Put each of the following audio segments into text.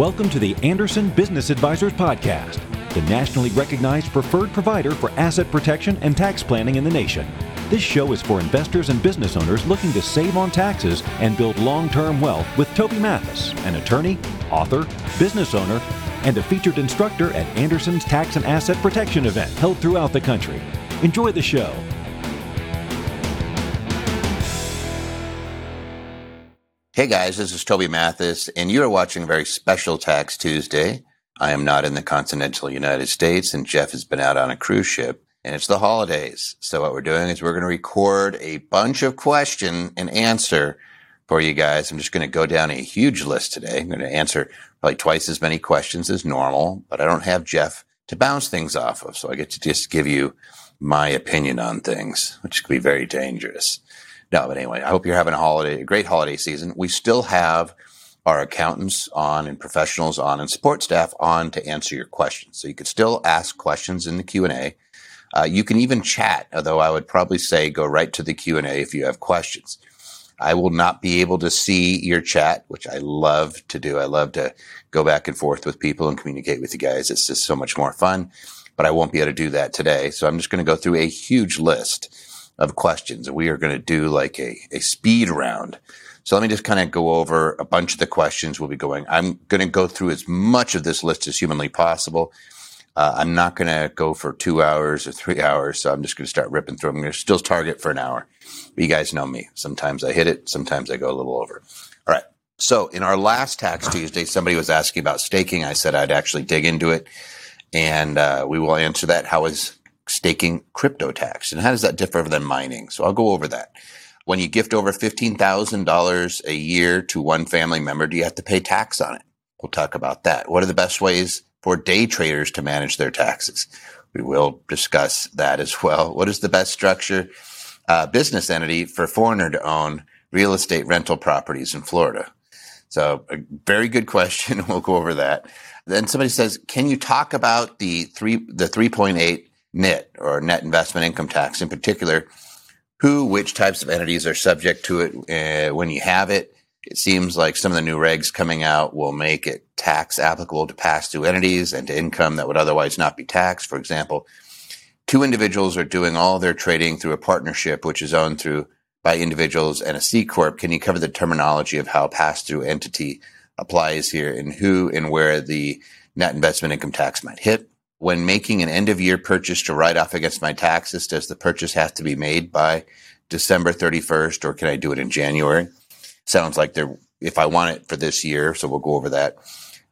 Welcome to the Anderson Business Advisors Podcast, the nationally recognized preferred provider for asset protection and tax planning in the nation. This show is for investors and business owners looking to save on taxes and build long term wealth with Toby Mathis, an attorney, author, business owner, and a featured instructor at Anderson's Tax and Asset Protection event held throughout the country. Enjoy the show. Hey guys, this is Toby Mathis, and you are watching a very special Tax Tuesday. I am not in the continental United States, and Jeff has been out on a cruise ship, and it's the holidays. So what we're doing is we're going to record a bunch of question and answer for you guys. I'm just going to go down a huge list today. I'm going to answer probably twice as many questions as normal, but I don't have Jeff to bounce things off of, so I get to just give you my opinion on things, which could be very dangerous. No, but anyway, I hope you're having a holiday, a great holiday season. We still have our accountants on and professionals on and support staff on to answer your questions. So you could still ask questions in the Q and A. Uh, you can even chat, although I would probably say go right to the Q and A if you have questions. I will not be able to see your chat, which I love to do. I love to go back and forth with people and communicate with you guys. It's just so much more fun, but I won't be able to do that today. So I'm just going to go through a huge list of questions. And we are going to do like a, a speed round. So let me just kind of go over a bunch of the questions we'll be going. I'm going to go through as much of this list as humanly possible. Uh, I'm not going to go for two hours or three hours. So I'm just going to start ripping through. I'm going to still target for an hour. But you guys know me. Sometimes I hit it. Sometimes I go a little over. All right. So in our last tax Tuesday, somebody was asking about staking. I said I'd actually dig into it and uh, we will answer that. How is staking crypto tax. And how does that differ than mining? So I'll go over that. When you gift over $15,000 a year to one family member, do you have to pay tax on it? We'll talk about that. What are the best ways for day traders to manage their taxes? We will discuss that as well. What is the best structure, uh, business entity for foreigner to own real estate rental properties in Florida? So a very good question. We'll go over that. Then somebody says, can you talk about the three, the 3.8 NIT or net investment income tax in particular, who, which types of entities are subject to it uh, when you have it. It seems like some of the new regs coming out will make it tax applicable to pass through entities and to income that would otherwise not be taxed. For example, two individuals are doing all their trading through a partnership, which is owned through by individuals and a C corp. Can you cover the terminology of how pass through entity applies here and who and where the net investment income tax might hit? When making an end of year purchase to write off against my taxes, does the purchase have to be made by December 31st or can I do it in January? Sounds like there, if I want it for this year, so we'll go over that.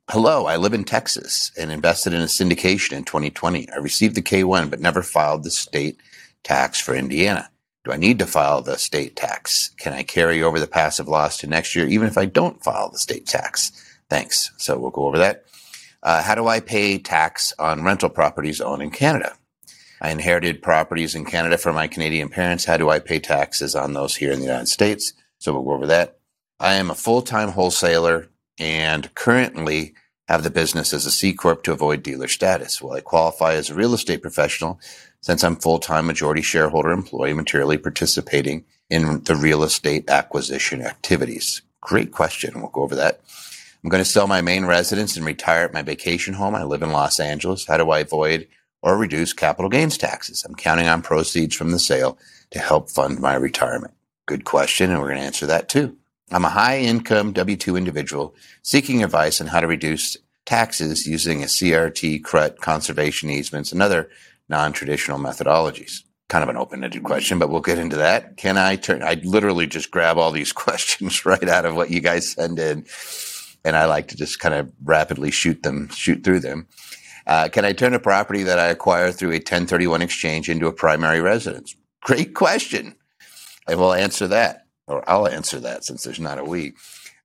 Hello, I live in Texas and invested in a syndication in 2020. I received the K1, but never filed the state tax for Indiana. Do I need to file the state tax? Can I carry over the passive loss to next year, even if I don't file the state tax? Thanks. So we'll go over that. Uh, how do I pay tax on rental properties owned in Canada? I inherited properties in Canada from my Canadian parents. How do I pay taxes on those here in the United States? So we'll go over that. I am a full-time wholesaler and currently have the business as a C corp to avoid dealer status. Will I qualify as a real estate professional since I'm full-time majority shareholder employee materially participating in the real estate acquisition activities? Great question. We'll go over that. I'm going to sell my main residence and retire at my vacation home. I live in Los Angeles. How do I avoid or reduce capital gains taxes? I'm counting on proceeds from the sale to help fund my retirement. Good question, and we're going to answer that too. I'm a high income W 2 individual seeking advice on how to reduce taxes using a CRT, CRUT, conservation easements, and other non traditional methodologies. Kind of an open ended question, but we'll get into that. Can I turn, I literally just grab all these questions right out of what you guys send in and I like to just kind of rapidly shoot them, shoot through them. Uh, can I turn a property that I acquire through a 1031 exchange into a primary residence? Great question. I will answer that, or I'll answer that since there's not a we.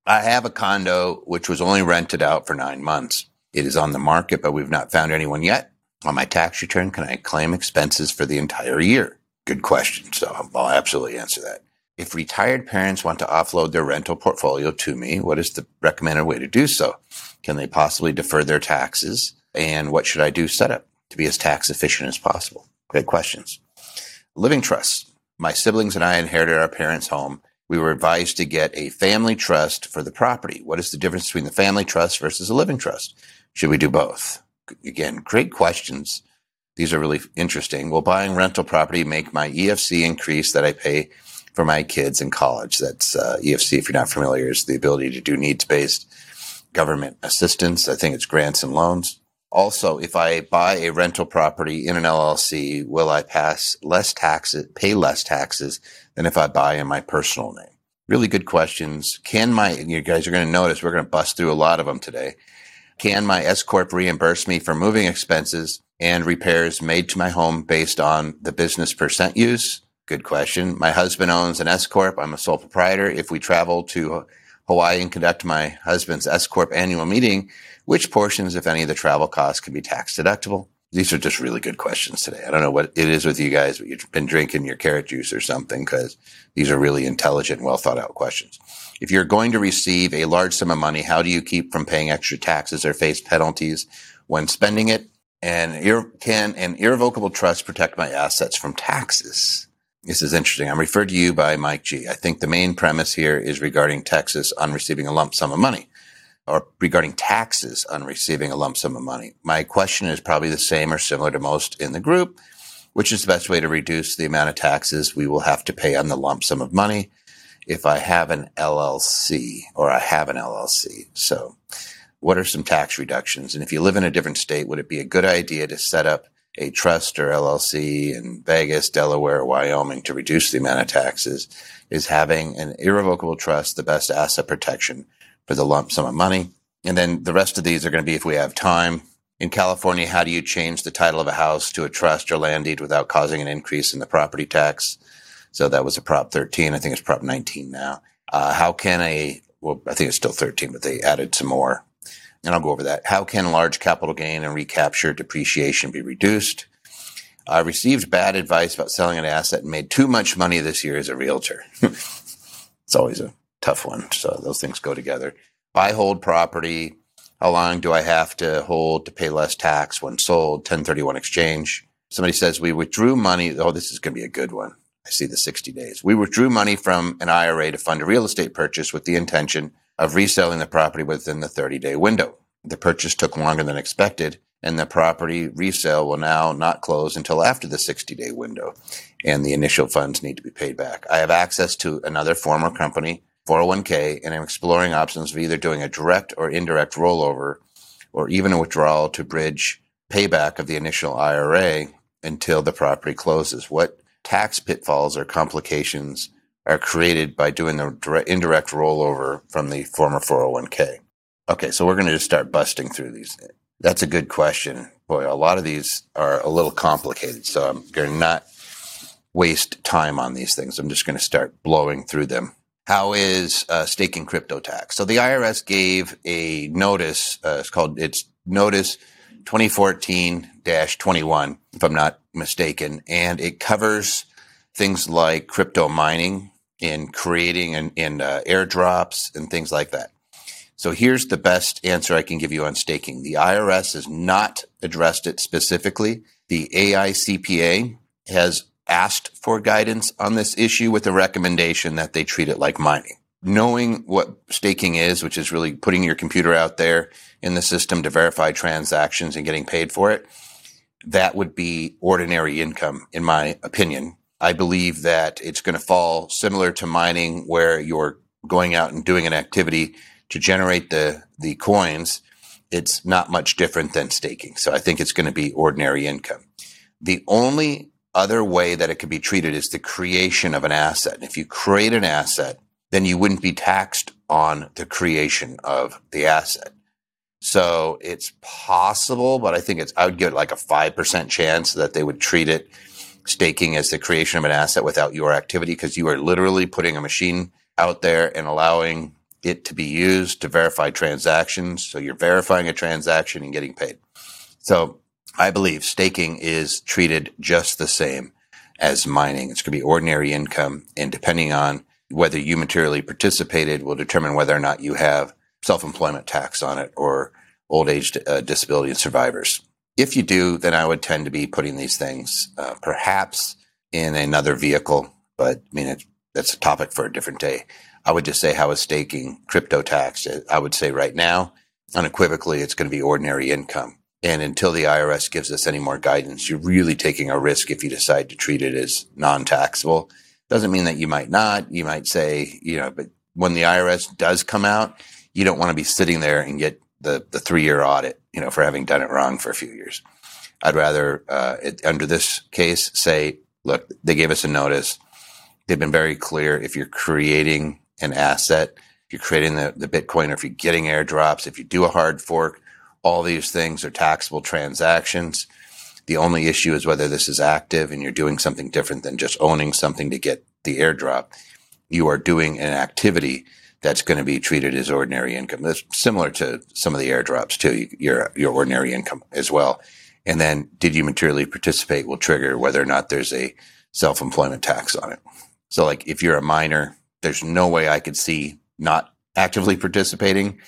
I have a condo which was only rented out for nine months. It is on the market, but we've not found anyone yet. On my tax return, can I claim expenses for the entire year? Good question. So I'll absolutely answer that. If retired parents want to offload their rental portfolio to me, what is the recommended way to do so? Can they possibly defer their taxes? And what should I do set up to be as tax efficient as possible? Great questions. Living trusts. My siblings and I inherited our parents' home we were advised to get a family trust for the property. What is the difference between the family trust versus a living trust? Should we do both? Again, great questions. These are really interesting. Will buying rental property make my EFC increase that I pay for my kids in college? That's uh, EFC, if you're not familiar, is the ability to do needs based government assistance. I think it's grants and loans. Also, if I buy a rental property in an LLC, will I pass less taxes, pay less taxes than if I buy in my personal name? Really good questions. Can my, you guys are going to notice we're going to bust through a lot of them today. Can my S Corp reimburse me for moving expenses and repairs made to my home based on the business percent use? Good question. My husband owns an S Corp. I'm a sole proprietor. If we travel to Hawaii and conduct my husband's S Corp annual meeting, which portions, if any, of the travel costs can be tax deductible? These are just really good questions today. I don't know what it is with you guys, but you've been drinking your carrot juice or something because these are really intelligent, well thought out questions. If you're going to receive a large sum of money, how do you keep from paying extra taxes or face penalties when spending it? And can an irrevocable trust protect my assets from taxes? This is interesting. I'm referred to you by Mike G. I think the main premise here is regarding Texas on receiving a lump sum of money or regarding taxes on receiving a lump sum of money. My question is probably the same or similar to most in the group, which is the best way to reduce the amount of taxes we will have to pay on the lump sum of money if I have an LLC or I have an LLC. So what are some tax reductions? And if you live in a different state, would it be a good idea to set up a trust or LLC in Vegas, Delaware, Wyoming to reduce the amount of taxes? Is having an irrevocable trust the best asset protection for the lump sum of money. And then the rest of these are going to be if we have time. In California, how do you change the title of a house to a trust or land deed without causing an increase in the property tax? So that was a Prop 13. I think it's Prop 19 now. Uh, how can a, well, I think it's still 13, but they added some more. And I'll go over that. How can large capital gain and recapture depreciation be reduced? I received bad advice about selling an asset and made too much money this year as a realtor. it's always a tough one. So those things go together. Buy, hold property. How long do I have to hold to pay less tax when sold? 1031 exchange. Somebody says we withdrew money. Oh, this is going to be a good one. I see the 60 days. We withdrew money from an IRA to fund a real estate purchase with the intention of reselling the property within the 30 day window. The purchase took longer than expected and the property resale will now not close until after the 60 day window and the initial funds need to be paid back. I have access to another former company 401k and I'm exploring options of either doing a direct or indirect rollover or even a withdrawal to bridge payback of the initial IRA until the property closes. What tax pitfalls or complications are created by doing the direct, indirect rollover from the former 401k? Okay, so we're going to just start busting through these. That's a good question. Boy, a lot of these are a little complicated, so I'm going to not waste time on these things. I'm just going to start blowing through them. How is uh, staking crypto tax? So the IRS gave a notice. Uh, it's called it's notice 2014-21, if I'm not mistaken, and it covers things like crypto mining and creating and, and uh, airdrops and things like that. So here's the best answer I can give you on staking. The IRS has not addressed it specifically. The AICPA has asked for guidance on this issue with a recommendation that they treat it like mining. Knowing what staking is, which is really putting your computer out there in the system to verify transactions and getting paid for it, that would be ordinary income, in my opinion. I believe that it's going to fall similar to mining where you're going out and doing an activity to generate the, the coins. It's not much different than staking. So I think it's going to be ordinary income. The only other way that it could be treated is the creation of an asset. If you create an asset, then you wouldn't be taxed on the creation of the asset. So it's possible, but I think it's, I would give it like a 5% chance that they would treat it staking as the creation of an asset without your activity because you are literally putting a machine out there and allowing it to be used to verify transactions. So you're verifying a transaction and getting paid. So I believe staking is treated just the same as mining. It's going to be ordinary income. And depending on whether you materially participated will determine whether or not you have self-employment tax on it or old age uh, disability and survivors. If you do, then I would tend to be putting these things uh, perhaps in another vehicle. But I mean, it's that's a topic for a different day. I would just say how is staking crypto tax? I would say right now, unequivocally, it's going to be ordinary income. And until the IRS gives us any more guidance, you're really taking a risk if you decide to treat it as non-taxable. Doesn't mean that you might not. You might say, you know, but when the IRS does come out, you don't want to be sitting there and get the, the three year audit, you know, for having done it wrong for a few years. I'd rather, uh, it, under this case, say, look, they gave us a notice. They've been very clear. If you're creating an asset, if you're creating the, the Bitcoin, or if you're getting airdrops, if you do a hard fork, all these things are taxable transactions. The only issue is whether this is active and you're doing something different than just owning something to get the airdrop. You are doing an activity that's going to be treated as ordinary income. That's similar to some of the airdrops too. Your your ordinary income as well. And then, did you materially participate will trigger whether or not there's a self employment tax on it. So, like if you're a miner, there's no way I could see not actively participating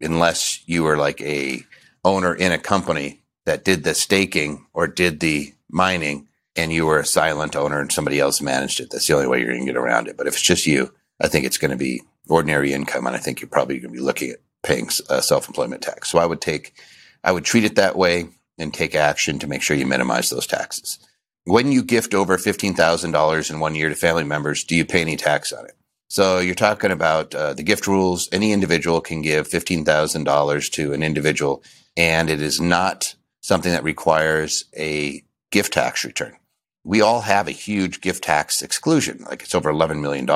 unless you were like a owner in a company that did the staking or did the mining and you were a silent owner and somebody else managed it. That's the only way you're going to get around it. But if it's just you, I think it's going to be ordinary income. And I think you're probably going to be looking at paying uh, self-employment tax. So I would take, I would treat it that way and take action to make sure you minimize those taxes. When you gift over $15,000 in one year to family members, do you pay any tax on it? So you're talking about uh, the gift rules. Any individual can give $15,000 to an individual, and it is not something that requires a gift tax return. We all have a huge gift tax exclusion, like it's over $11 million.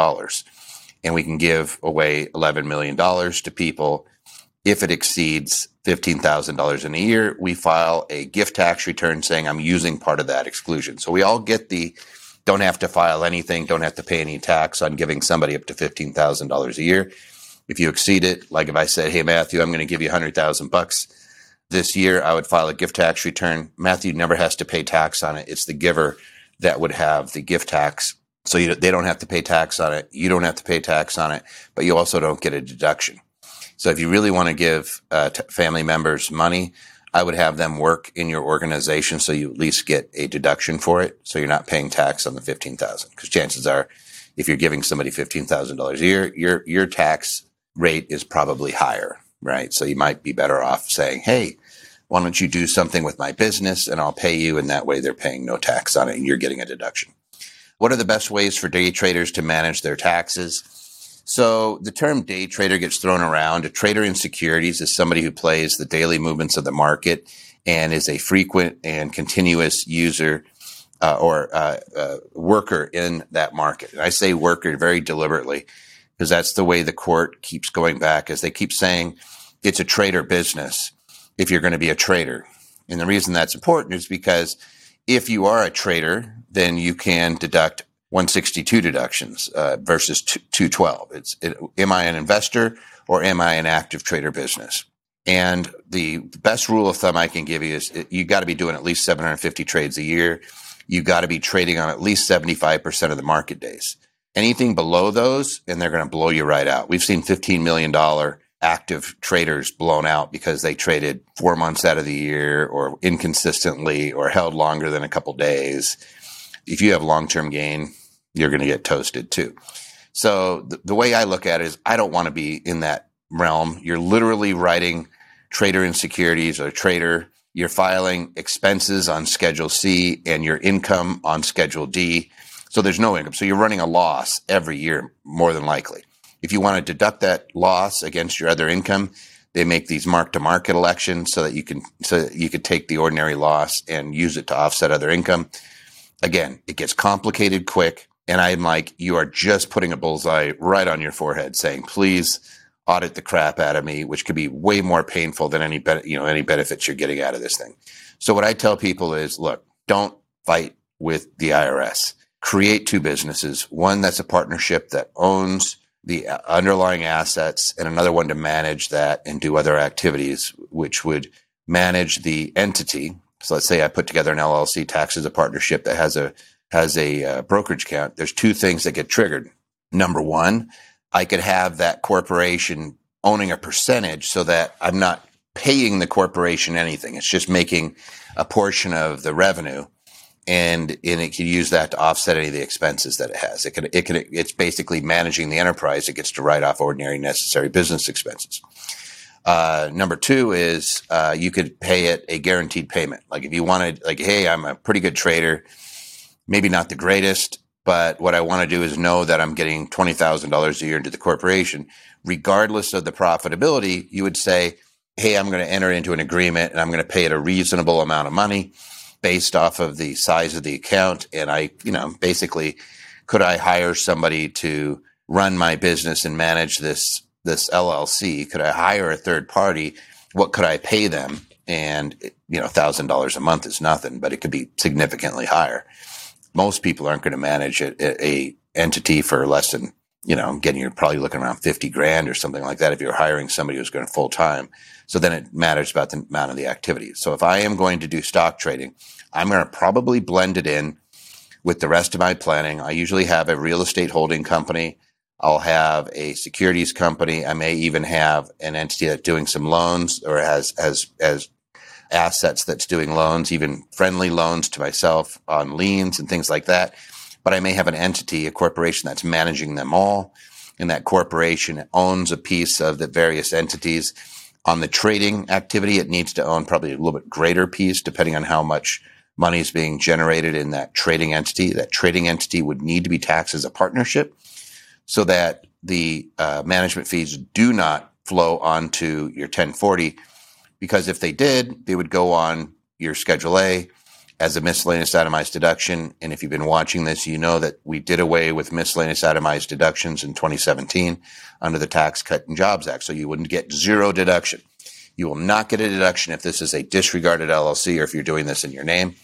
And we can give away $11 million to people if it exceeds $15,000 in a year. We file a gift tax return saying I'm using part of that exclusion. So we all get the don't have to file anything, don't have to pay any tax on giving somebody up to $15,000 a year. If you exceed it, like if I said, Hey, Matthew, I'm going to give you 100,000 bucks this year, I would file a gift tax return. Matthew never has to pay tax on it. It's the giver that would have the gift tax. So you, they don't have to pay tax on it. You don't have to pay tax on it, but you also don't get a deduction. So if you really want to give uh, t- family members money, I would have them work in your organization so you at least get a deduction for it. So you're not paying tax on the 15,000 because chances are if you're giving somebody $15,000 a year, your, your tax rate is probably higher, right? So you might be better off saying, Hey, why don't you do something with my business and I'll pay you. And that way they're paying no tax on it and you're getting a deduction. What are the best ways for day traders to manage their taxes? So the term day trader gets thrown around. A trader in securities is somebody who plays the daily movements of the market and is a frequent and continuous user uh, or uh, uh, worker in that market. And I say worker very deliberately because that's the way the court keeps going back as they keep saying it's a trader business if you're going to be a trader. And the reason that's important is because if you are a trader, then you can deduct 162 deductions uh, versus 212. It's it, am I an investor or am I an active trader business? And the best rule of thumb I can give you is you got to be doing at least 750 trades a year. You got to be trading on at least 75% of the market days. Anything below those, and they're going to blow you right out. We've seen $15 million active traders blown out because they traded four months out of the year or inconsistently or held longer than a couple days. If you have long term gain, you're going to get toasted too. So the, the way I look at it is I don't want to be in that realm. You're literally writing trader in securities or trader. You're filing expenses on Schedule C and your income on Schedule D. So there's no income. So you're running a loss every year, more than likely. If you want to deduct that loss against your other income, they make these mark to market elections so that you can so you could take the ordinary loss and use it to offset other income. Again, it gets complicated quick. And I'm like, you are just putting a bullseye right on your forehead saying, please audit the crap out of me, which could be way more painful than any, be- you know, any benefits you're getting out of this thing. So what I tell people is, look, don't fight with the IRS. Create two businesses. One that's a partnership that owns the underlying assets and another one to manage that and do other activities, which would manage the entity. So let's say I put together an LLC tax as a partnership that has a has a uh, brokerage account, there's two things that get triggered. Number one, I could have that corporation owning a percentage so that I'm not paying the corporation anything. It's just making a portion of the revenue. And and it can use that to offset any of the expenses that it has. It can it can it's basically managing the enterprise. It gets to write off ordinary necessary business expenses. Uh, number two is uh, you could pay it a guaranteed payment. Like if you wanted, like, hey, I'm a pretty good trader, maybe not the greatest, but what I want to do is know that I'm getting twenty thousand dollars a year into the corporation, regardless of the profitability. You would say, hey, I'm going to enter into an agreement and I'm going to pay it a reasonable amount of money based off of the size of the account. And I, you know, basically, could I hire somebody to run my business and manage this, this LLC? Could I hire a third party? What could I pay them? And, you know, thousand dollars a month is nothing, but it could be significantly higher. Most people aren't going to manage a, a entity for less than, you know, getting, you're probably looking around 50 grand or something like that if you're hiring somebody who's going full time. So then it matters about the amount of the activity. So if I am going to do stock trading, I'm going to probably blend it in with the rest of my planning. I usually have a real estate holding company. I'll have a securities company. I may even have an entity that's doing some loans or has, has, has assets that's doing loans, even friendly loans to myself on liens and things like that. But I may have an entity, a corporation that's managing them all. And that corporation owns a piece of the various entities on the trading activity, it needs to own probably a little bit greater piece depending on how much money is being generated in that trading entity. That trading entity would need to be taxed as a partnership so that the uh, management fees do not flow onto your 1040 because if they did, they would go on your Schedule A as a miscellaneous itemized deduction. And if you've been watching this, you know that we did away with miscellaneous itemized deductions in 2017 under the Tax Cut and Jobs Act. So you wouldn't get zero deduction. You will not get a deduction if this is a disregarded LLC or if you're doing this in your name.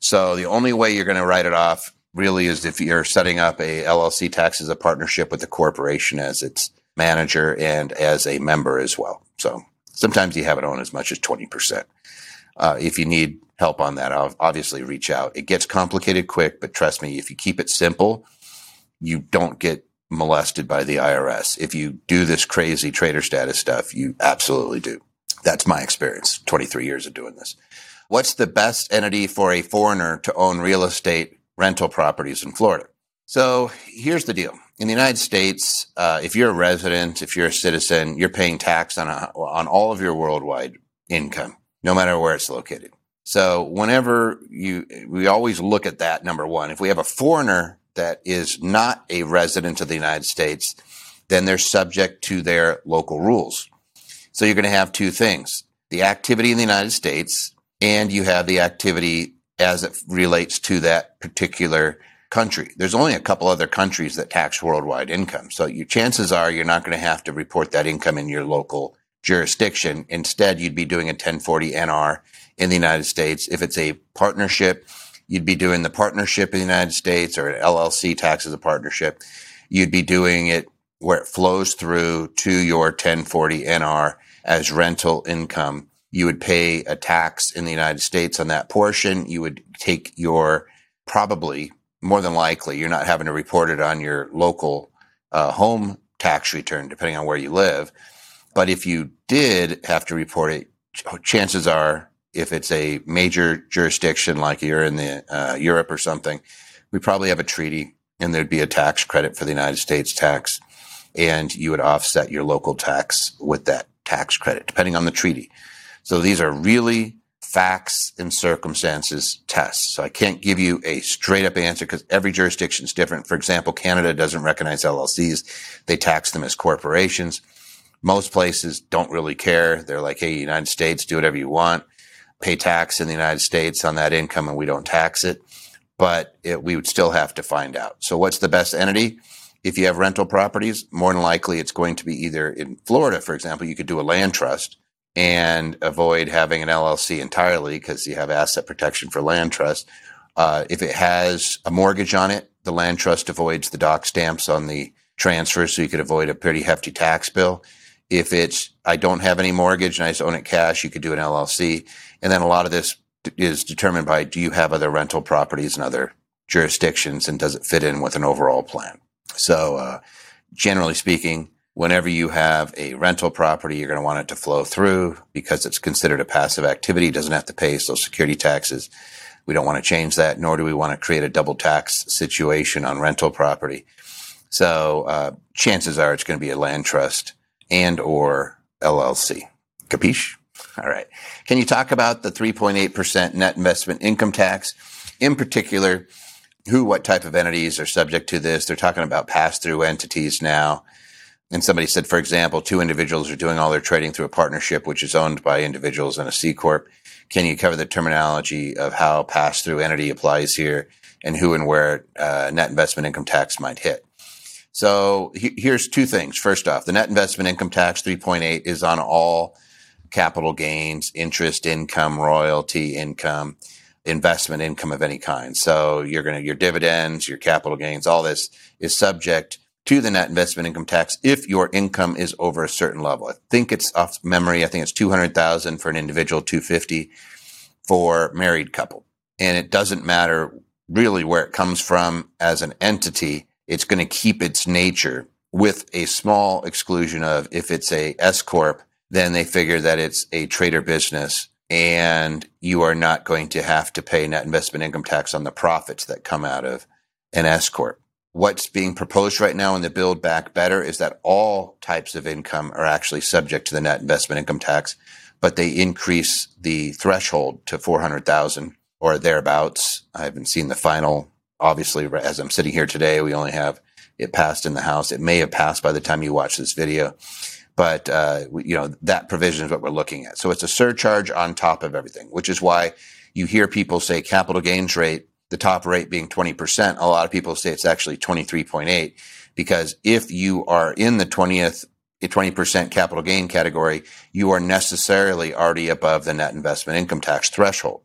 So the only way you're going to write it off really is if you're setting up a LLC tax as a partnership with the corporation as its manager and as a member as well. So sometimes you have it on as much as 20%. Uh, if you need help on that, I'll obviously reach out. It gets complicated quick, but trust me, if you keep it simple, you don't get molested by the IRS. If you do this crazy trader status stuff, you absolutely do. That's my experience, 23 years of doing this. What's the best entity for a foreigner to own real estate rental properties in Florida? So here's the deal. In the United States, uh, if you're a resident, if you're a citizen, you're paying tax on, a, on all of your worldwide income, no matter where it's located. So whenever you, we always look at that number one. If we have a foreigner that is not a resident of the United States, then they're subject to their local rules. So you're going to have two things. The activity in the United States and you have the activity as it relates to that particular country. There's only a couple other countries that tax worldwide income. So your chances are you're not going to have to report that income in your local jurisdiction. Instead, you'd be doing a 1040 NR in the United States. If it's a partnership, you'd be doing the partnership in the United States or an LLC tax as a partnership. You'd be doing it where it flows through to your 1040 NR as rental income. You would pay a tax in the United States on that portion. You would take your probably more than likely you're not having to report it on your local uh, home tax return, depending on where you live. But if you did have to report it, chances are if it's a major jurisdiction like you're in the uh, Europe or something, we probably have a treaty and there'd be a tax credit for the United States tax and you would offset your local tax with that tax credit depending on the treaty. So these are really facts and circumstances tests. So I can't give you a straight up answer because every jurisdiction is different. For example, Canada doesn't recognize LLCs. They tax them as corporations. Most places don't really care. They're like, Hey, United States, do whatever you want pay tax in the United States on that income and we don't tax it, but it, we would still have to find out. So what's the best entity? If you have rental properties, more than likely it's going to be either in Florida, for example, you could do a land trust and avoid having an LLC entirely because you have asset protection for land trust. Uh, if it has a mortgage on it, the land trust avoids the doc stamps on the transfer, so you could avoid a pretty hefty tax bill. If it's, I don't have any mortgage and I just own it cash, you could do an LLC. And then a lot of this is determined by do you have other rental properties in other jurisdictions and does it fit in with an overall plan? So, uh, generally speaking, whenever you have a rental property, you're going to want it to flow through because it's considered a passive activity. It doesn't have to pay social security taxes. We don't want to change that, nor do we want to create a double tax situation on rental property. So uh, chances are it's going to be a land trust and or LLC. Capiche? All right. Can you talk about the 3.8% net investment income tax? In particular, who, what type of entities are subject to this? They're talking about pass through entities now. And somebody said, for example, two individuals are doing all their trading through a partnership, which is owned by individuals and a C Corp. Can you cover the terminology of how pass through entity applies here and who and where uh, net investment income tax might hit? So he, here's two things. First off, the net investment income tax 3.8 is on all capital gains, interest income, royalty income, investment income of any kind. So you're going to, your dividends, your capital gains, all this is subject to the net investment income tax if your income is over a certain level. I think it's off memory. I think it's 200,000 for an individual, 250 for married couple. And it doesn't matter really where it comes from as an entity. It's going to keep its nature with a small exclusion of if it's a S corp then they figure that it's a trader business and you are not going to have to pay net investment income tax on the profits that come out of an S corp. What's being proposed right now in the Build Back Better is that all types of income are actually subject to the net investment income tax, but they increase the threshold to 400,000 or thereabouts. I haven't seen the final. Obviously, as I'm sitting here today, we only have it passed in the House. It may have passed by the time you watch this video but uh, you know that provision is what we're looking at. So it's a surcharge on top of everything, which is why you hear people say capital gains rate, the top rate being 20%. A lot of people say it's actually 23.8 because if you are in the 20th 20% capital gain category, you are necessarily already above the net investment income tax threshold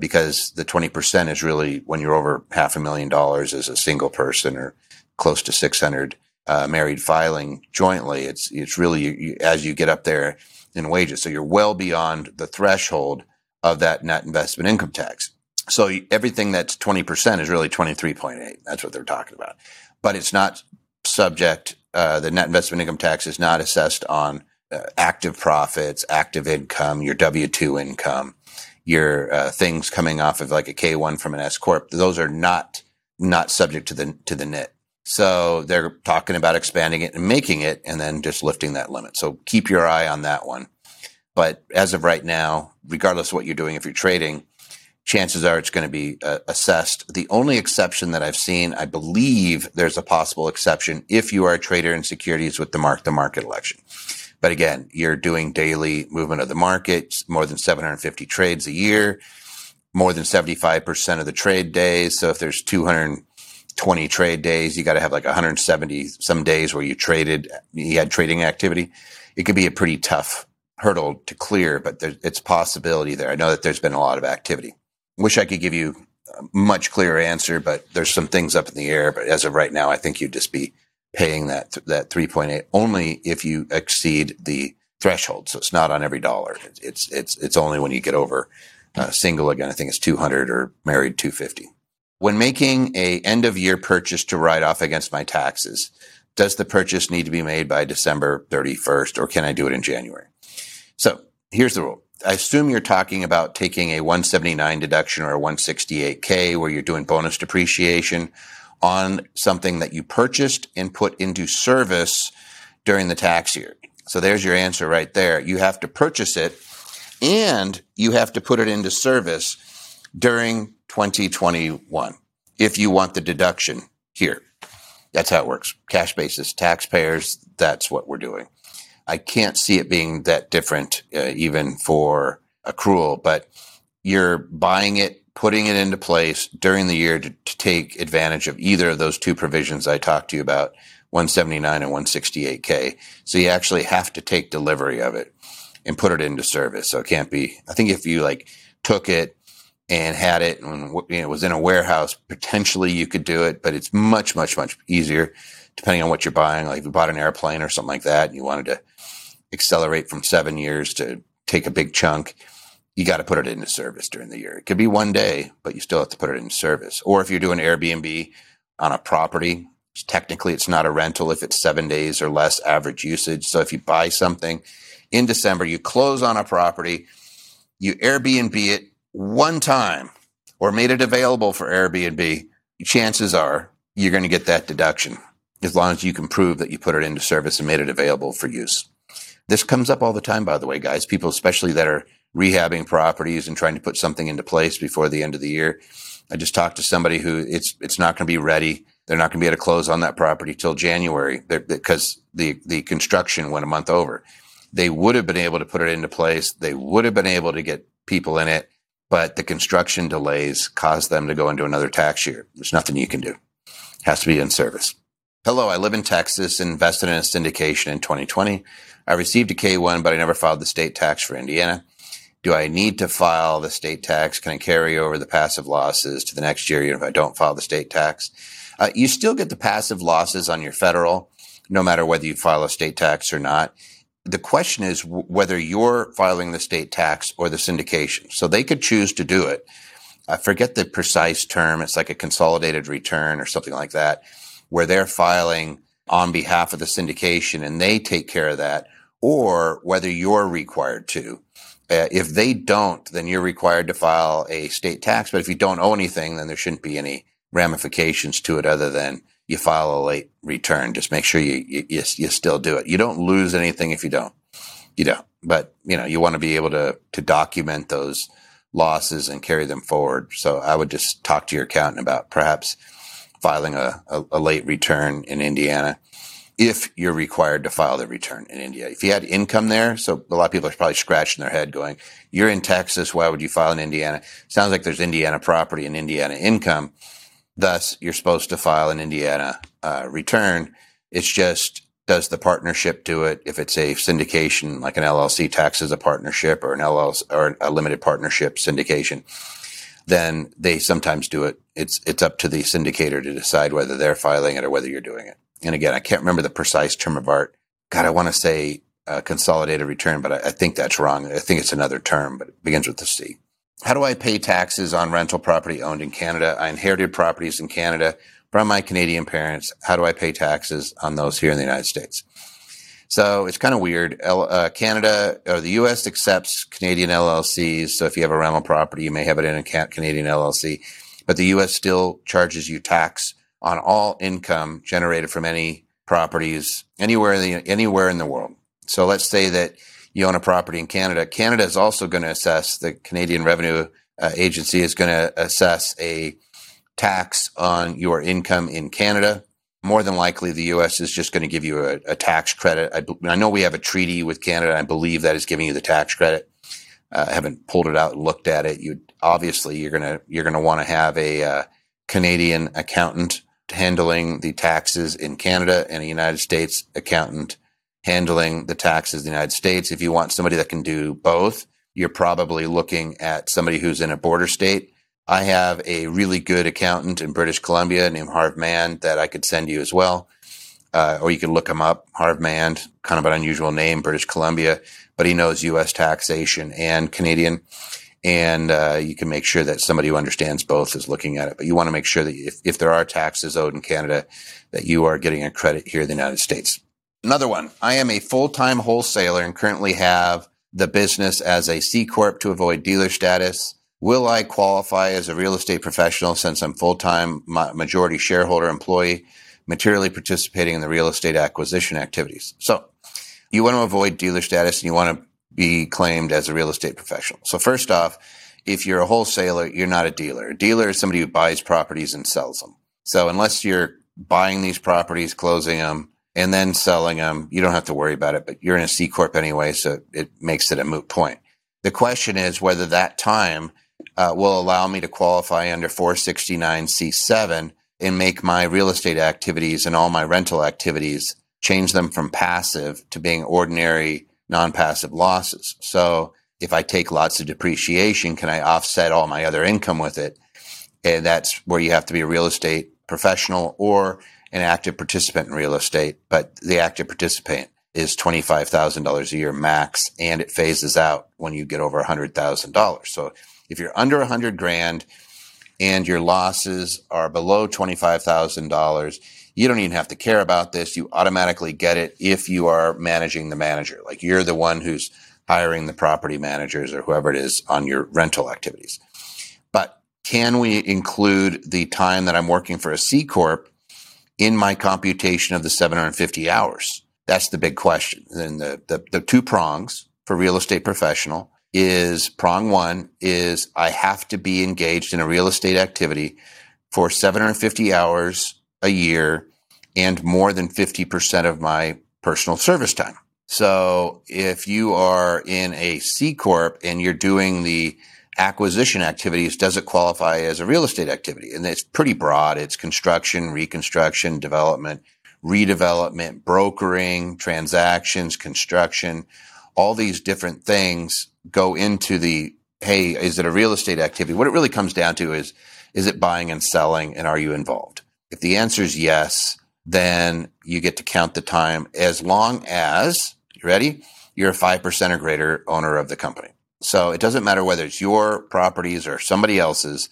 because the 20% is really when you're over half a million dollars as a single person or close to 600 uh, married filing jointly. It's it's really you, as you get up there in wages, so you're well beyond the threshold of that net investment income tax. So everything that's twenty percent is really twenty three point eight. That's what they're talking about, but it's not subject. Uh, the net investment income tax is not assessed on uh, active profits, active income, your W two income, your uh, things coming off of like a K one from an S corp. Those are not not subject to the to the net so they're talking about expanding it and making it and then just lifting that limit. So keep your eye on that one. But as of right now, regardless of what you're doing, if you're trading, chances are it's going to be uh, assessed. The only exception that I've seen, I believe there's a possible exception if you are a trader in securities with the mark to market election. But again, you're doing daily movement of the market, more than 750 trades a year, more than 75% of the trade days. So if there's 200 20 trade days. You got to have like 170 some days where you traded, you had trading activity. It could be a pretty tough hurdle to clear, but there's, it's possibility there. I know that there's been a lot of activity. Wish I could give you a much clearer answer, but there's some things up in the air. But as of right now, I think you'd just be paying that, that 3.8 only if you exceed the threshold. So it's not on every dollar. It's, it's, it's only when you get over uh, single again. I think it's 200 or married 250. When making a end of year purchase to write off against my taxes, does the purchase need to be made by December 31st or can I do it in January? So here's the rule. I assume you're talking about taking a 179 deduction or a 168K where you're doing bonus depreciation on something that you purchased and put into service during the tax year. So there's your answer right there. You have to purchase it and you have to put it into service during 2021 if you want the deduction here. That's how it works. Cash basis, taxpayers, that's what we're doing. I can't see it being that different, uh, even for accrual, but you're buying it, putting it into place during the year to, to take advantage of either of those two provisions I talked to you about, 179 and 168K. So you actually have to take delivery of it and put it into service. So it can't be, I think if you like took it, and had it and you know, was in a warehouse, potentially you could do it, but it's much, much, much easier depending on what you're buying. Like if you bought an airplane or something like that and you wanted to accelerate from seven years to take a big chunk, you got to put it into service during the year. It could be one day, but you still have to put it in service. Or if you're doing Airbnb on a property, technically it's not a rental if it's seven days or less average usage. So if you buy something in December, you close on a property, you Airbnb it one time or made it available for Airbnb, chances are you're going to get that deduction as long as you can prove that you put it into service and made it available for use. This comes up all the time, by the way, guys. People, especially that are rehabbing properties and trying to put something into place before the end of the year. I just talked to somebody who it's it's not going to be ready. They're not going to be able to close on that property till January because the the construction went a month over. They would have been able to put it into place. They would have been able to get people in it, but the construction delays caused them to go into another tax year. There's nothing you can do. It has to be in service. Hello, I live in Texas invested in a syndication in 2020. I received a K1, but I never filed the state tax for Indiana. Do I need to file the state tax? Can I carry over the passive losses to the next year if I don't file the state tax? Uh, you still get the passive losses on your federal, no matter whether you file a state tax or not. The question is w- whether you're filing the state tax or the syndication. So they could choose to do it. I forget the precise term. It's like a consolidated return or something like that, where they're filing on behalf of the syndication and they take care of that or whether you're required to. Uh, if they don't, then you're required to file a state tax. But if you don't owe anything, then there shouldn't be any ramifications to it other than you file a late return. Just make sure you, you, you, you still do it. You don't lose anything if you don't. You don't. But, you know, you want to be able to, to document those losses and carry them forward. So I would just talk to your accountant about perhaps filing a, a, a late return in Indiana if you're required to file the return in India. If you had income there, so a lot of people are probably scratching their head going, you're in Texas. Why would you file in Indiana? Sounds like there's Indiana property and Indiana income. Thus, you're supposed to file an Indiana uh, return. It's just, does the partnership do it? If it's a syndication, like an LLC taxes a partnership or an LLC or a limited partnership syndication, then they sometimes do it. It's, it's up to the syndicator to decide whether they're filing it or whether you're doing it. And again, I can't remember the precise term of art. God, I want to say uh, consolidated return, but I, I, think that's wrong. I think it's another term, but it begins with the C. How do I pay taxes on rental property owned in Canada? I inherited properties in Canada from my Canadian parents. How do I pay taxes on those here in the United States? So it's kind of weird. Uh, Canada or the U.S. accepts Canadian LLCs. So if you have a rental property, you may have it in a Canadian LLC, but the U.S. still charges you tax on all income generated from any properties anywhere in the, anywhere in the world. So let's say that you own a property in Canada. Canada is also going to assess the Canadian Revenue uh, Agency is going to assess a tax on your income in Canada. More than likely, the U.S. is just going to give you a, a tax credit. I, I, know we have a treaty with Canada. I believe that is giving you the tax credit. Uh, I haven't pulled it out and looked at it. You obviously you're gonna you're gonna want to have a uh, Canadian accountant handling the taxes in Canada and a United States accountant handling the taxes in the United States. If you want somebody that can do both, you're probably looking at somebody who's in a border state. I have a really good accountant in British Columbia named Harv Mand that I could send you as well. Uh, or you can look him up, Harv Mand, kind of an unusual name, British Columbia, but he knows U.S. taxation and Canadian and uh, you can make sure that somebody who understands both is looking at it. But you want to make sure that if, if there are taxes owed in Canada, that you are getting a credit here in the United States. Another one. I am a full-time wholesaler and currently have the business as a C corp to avoid dealer status. Will I qualify as a real estate professional since I'm full-time majority shareholder employee, materially participating in the real estate acquisition activities? So you want to avoid dealer status and you want to be claimed as a real estate professional. So first off, if you're a wholesaler, you're not a dealer. A dealer is somebody who buys properties and sells them. So unless you're buying these properties, closing them, and then selling them, you don't have to worry about it, but you're in a C Corp anyway, so it makes it a moot point. The question is whether that time uh, will allow me to qualify under 469C7 and make my real estate activities and all my rental activities change them from passive to being ordinary non-passive losses. So if I take lots of depreciation, can I offset all my other income with it? And that's where you have to be a real estate professional or an active participant in real estate. But the active participant is $25,000 a year max and it phases out when you get over $100,000. So if you're under 100 grand and your losses are below $25,000, you don't even have to care about this. You automatically get it if you are managing the manager. Like you're the one who's hiring the property managers or whoever it is on your rental activities. But can we include the time that I'm working for a C Corp in my computation of the 750 hours? That's the big question. Then the, the, the two prongs for real estate professional is prong one is I have to be engaged in a real estate activity for 750 hours a year and more than 50% of my personal service time. So if you are in a C corp and you're doing the acquisition activities, does it qualify as a real estate activity? And it's pretty broad. It's construction, reconstruction, development, redevelopment, brokering, transactions, construction, all these different things go into the, hey, is it a real estate activity? What it really comes down to is, is it buying and selling and are you involved? If the answer is yes, then you get to count the time as long as, you ready? You're a 5% or greater owner of the company. So it doesn't matter whether it's your properties or somebody else's.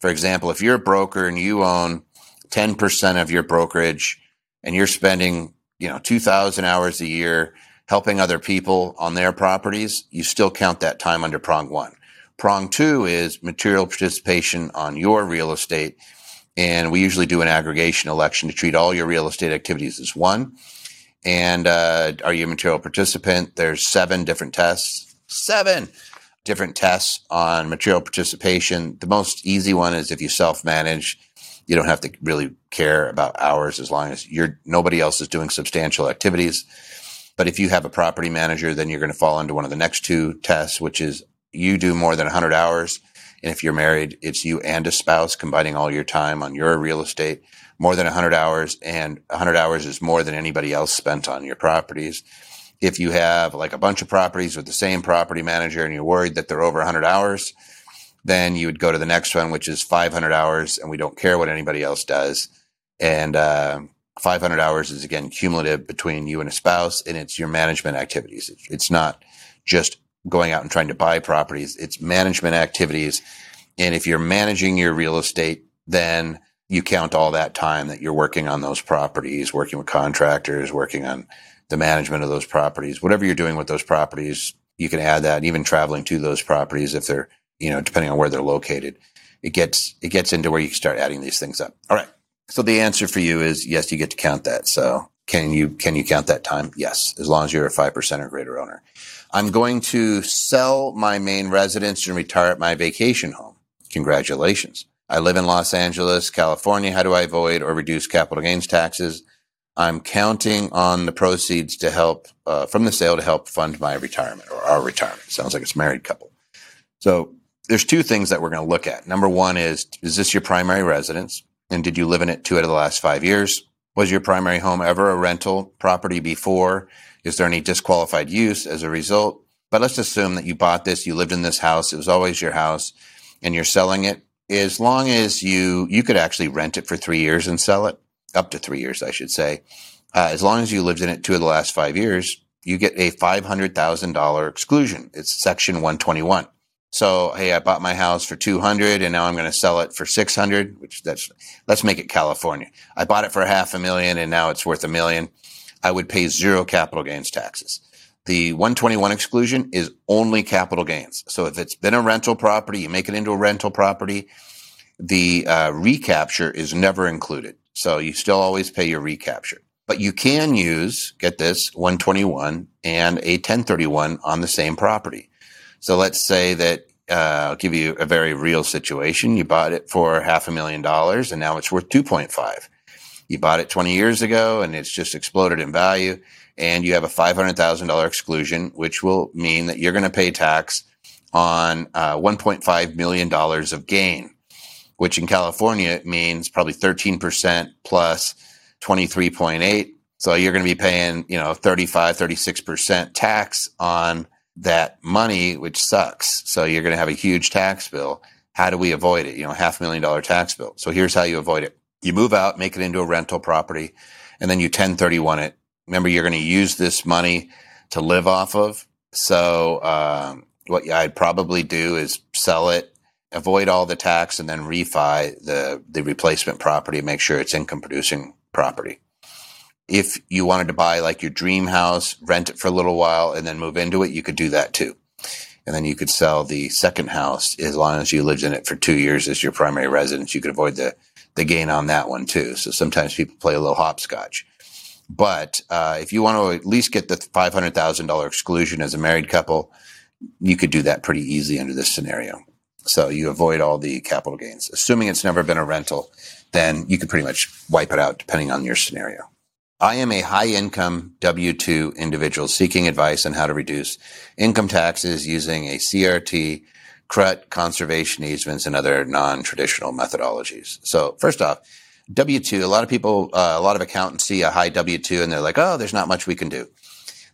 For example, if you're a broker and you own 10% of your brokerage and you're spending, you know, 2000 hours a year helping other people on their properties, you still count that time under prong one. Prong two is material participation on your real estate. And we usually do an aggregation election to treat all your real estate activities as one. And uh, are you a material participant? There's seven different tests seven different tests on material participation. The most easy one is if you self manage, you don't have to really care about hours as long as you're nobody else is doing substantial activities. But if you have a property manager, then you're going to fall into one of the next two tests, which is you do more than 100 hours. And if you're married, it's you and a spouse combining all your time on your real estate, more than 100 hours. And 100 hours is more than anybody else spent on your properties. If you have like a bunch of properties with the same property manager and you're worried that they're over 100 hours, then you would go to the next one, which is 500 hours, and we don't care what anybody else does. And uh, 500 hours is again cumulative between you and a spouse, and it's your management activities. It's not just going out and trying to buy properties; it's management activities. And if you're managing your real estate, then you count all that time that you're working on those properties, working with contractors, working on the management of those properties, whatever you're doing with those properties, you can add that even traveling to those properties if they're, you know, depending on where they're located. It gets, it gets into where you start adding these things up. All right. So the answer for you is yes, you get to count that. So can you, can you count that time? Yes, as long as you're a 5% or greater owner. I'm going to sell my main residence and retire at my vacation home. Congratulations. I live in Los Angeles, California. How do I avoid or reduce capital gains taxes? I'm counting on the proceeds to help uh, from the sale to help fund my retirement or our retirement. Sounds like it's a married couple. So there's two things that we're going to look at. Number one is is this your primary residence, and did you live in it two out of the last five years? Was your primary home ever a rental property before? Is there any disqualified use as a result? But let's assume that you bought this, you lived in this house, it was always your house, and you're selling it. As long as you you could actually rent it for three years and sell it, up to three years, I should say. Uh, as long as you lived in it two of the last five years, you get a $500,000 exclusion. It's section 121. So, hey, I bought my house for 200 and now I'm going to sell it for 600, which that's, let's make it California. I bought it for half a million and now it's worth a million. I would pay zero capital gains taxes. The 121 exclusion is only capital gains. So if it's been a rental property, you make it into a rental property, the uh, recapture is never included. So you still always pay your recapture. But you can use, get this, 121 and a 1031 on the same property. So let's say that uh, I'll give you a very real situation. You bought it for half a million dollars and now it's worth 2.5. You bought it 20 years ago and it's just exploded in value and you have a $500,000 exclusion, which will mean that you're going to pay tax on uh, $1.5 million of gain which in California it means probably 13% plus 23.8. So you're going to be paying, you know, 35, 36% tax on that money, which sucks. So you're going to have a huge tax bill. How do we avoid it? You know, half million dollar tax bill. So here's how you avoid it. You move out, make it into a rental property, and then you 1031 it. Remember, you're going to use this money to live off of. So, um, what I'd probably do is sell it avoid all the tax and then refi the, the replacement property, make sure it's income producing property. If you wanted to buy like your dream house, rent it for a little while and then move into it, you could do that too. And then you could sell the second house as long as you lived in it for two years as your primary residence. You could avoid the, the gain on that one too. So sometimes people play a little hopscotch. But uh, if you want to at least get the $500,000 exclusion as a married couple, you could do that pretty easily under this scenario. So you avoid all the capital gains. Assuming it's never been a rental, then you could pretty much wipe it out depending on your scenario. I am a high income W 2 individual seeking advice on how to reduce income taxes using a CRT, CRUT, conservation easements, and other non traditional methodologies. So, first off, W 2, a lot of people, uh, a lot of accountants see a high W 2 and they're like, oh, there's not much we can do.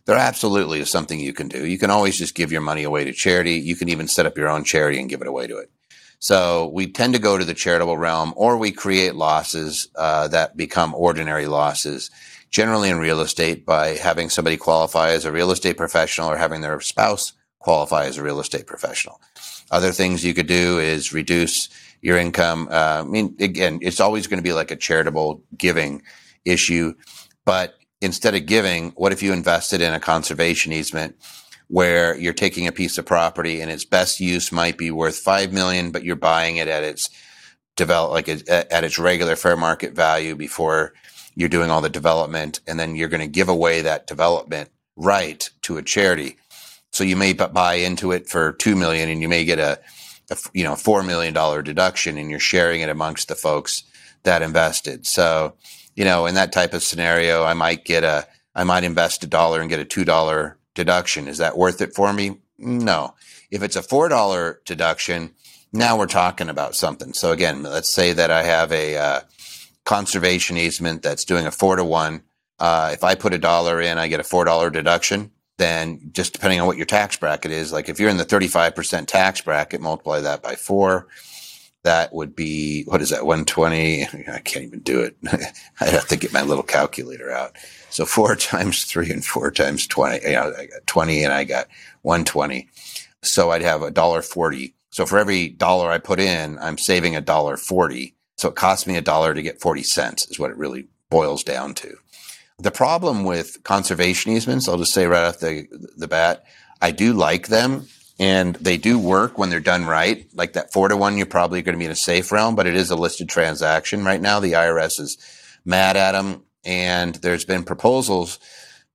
There absolutely is something you can do. You can always just give your money away to charity. You can even set up your own charity and give it away to it. So we tend to go to the charitable realm or we create losses uh, that become ordinary losses, generally in real estate by having somebody qualify as a real estate professional or having their spouse qualify as a real estate professional. Other things you could do is reduce your income. Uh, I mean, again, it's always going to be like a charitable giving issue, but instead of giving, what if you invested in a conservation easement where you're taking a piece of property and its best use might be worth five million, but you're buying it at its develop like at its regular fair market value before you're doing all the development, and then you're going to give away that development right to a charity. So you may buy into it for two million, and you may get a a, you know, $4 million deduction and you're sharing it amongst the folks that invested. So, you know, in that type of scenario, I might get a, I might invest a dollar and get a $2 deduction. Is that worth it for me? No. If it's a $4 deduction, now we're talking about something. So again, let's say that I have a uh, conservation easement that's doing a four to one. Uh, if I put a dollar in, I get a $4 deduction then just depending on what your tax bracket is, like if you're in the 35% tax bracket, multiply that by four. That would be, what is that, 120? I can't even do it. I'd have to get my little calculator out. So four times three and four times 20, you know, I got 20 and I got 120. So I'd have a dollar 40. So for every dollar I put in, I'm saving a dollar 40. So it costs me a dollar to get 40 cents is what it really boils down to. The problem with conservation easements, I'll just say right off the, the bat, I do like them and they do work when they're done right. Like that four to one, you're probably going to be in a safe realm, but it is a listed transaction right now. The IRS is mad at them and there's been proposals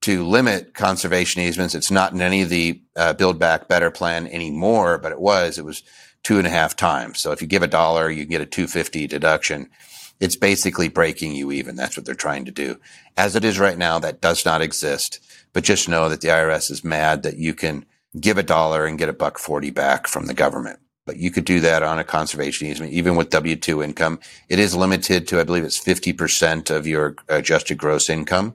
to limit conservation easements. It's not in any of the uh, Build Back Better plan anymore, but it was. It was two and a half times. So if you give a dollar, you get a 250 deduction. It's basically breaking you even. That's what they're trying to do. As it is right now, that does not exist. But just know that the IRS is mad that you can give a dollar and get a buck 40 back from the government. But you could do that on a conservation easement, even with W-2 income. It is limited to, I believe it's 50% of your adjusted gross income.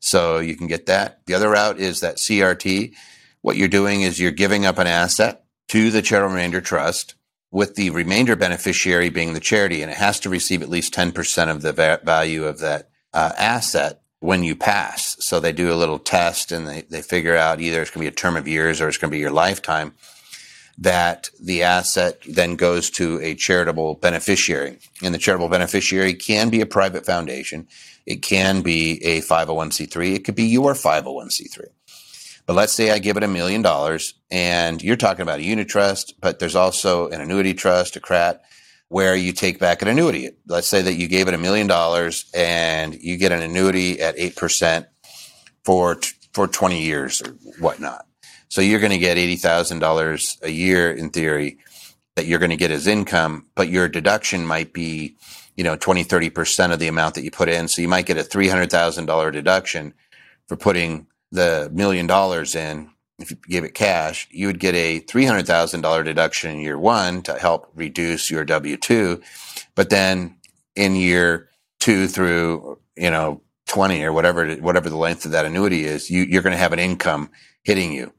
So you can get that. The other route is that CRT. What you're doing is you're giving up an asset to the charitable remainder trust with the remainder beneficiary being the charity, and it has to receive at least 10% of the va- value of that uh, asset when you pass. So they do a little test and they, they figure out either it's going to be a term of years or it's going to be your lifetime that the asset then goes to a charitable beneficiary. And the charitable beneficiary can be a private foundation. It can be a 501c3. It could be your 501c3. But let's say I give it a million dollars and you're talking about a unit trust, but there's also an annuity trust, a CRAT, where you take back an annuity. Let's say that you gave it a million dollars and you get an annuity at 8% for, for 20 years or whatnot. So you're going to get $80,000 a year in theory that you're going to get as income, but your deduction might be, you know, 20, 30% of the amount that you put in. So you might get a $300,000 deduction for putting the million dollars in, if you gave it cash, you would get a $300,000 deduction in year one to help reduce your W 2. But then in year two through, you know, 20 or whatever, whatever the length of that annuity is, you, you're going to have an income hitting you.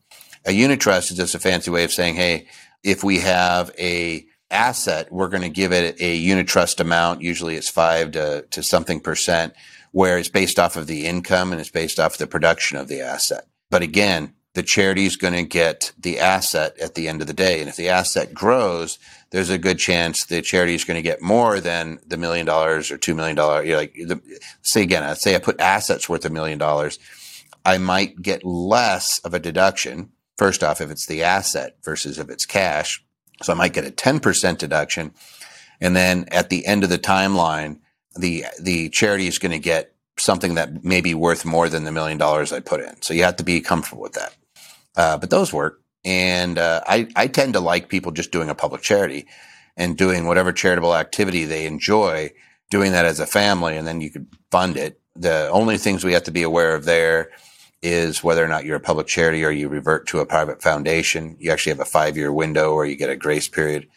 A unit trust is just a fancy way of saying, Hey, if we have a asset, we're going to give it a unit trust amount. Usually it's five to, to something percent where it's based off of the income and it's based off the production of the asset. But again, the charity is going to get the asset at the end of the day. And if the asset grows, there's a good chance the charity is going to get more than the million dollars or two million dollars. You know, like the, say again, I'd say I put assets worth a million dollars. I might get less of a deduction first off, if it's the asset versus if it's cash. So I might get a 10% deduction. And then at the end of the timeline, the, the charity is going to get something that may be worth more than the million dollars I put in. So you have to be comfortable with that. Uh, but those work. And uh, I, I tend to like people just doing a public charity and doing whatever charitable activity they enjoy, doing that as a family, and then you could fund it. The only things we have to be aware of there is whether or not you're a public charity or you revert to a private foundation. You actually have a five year window or you get a grace period.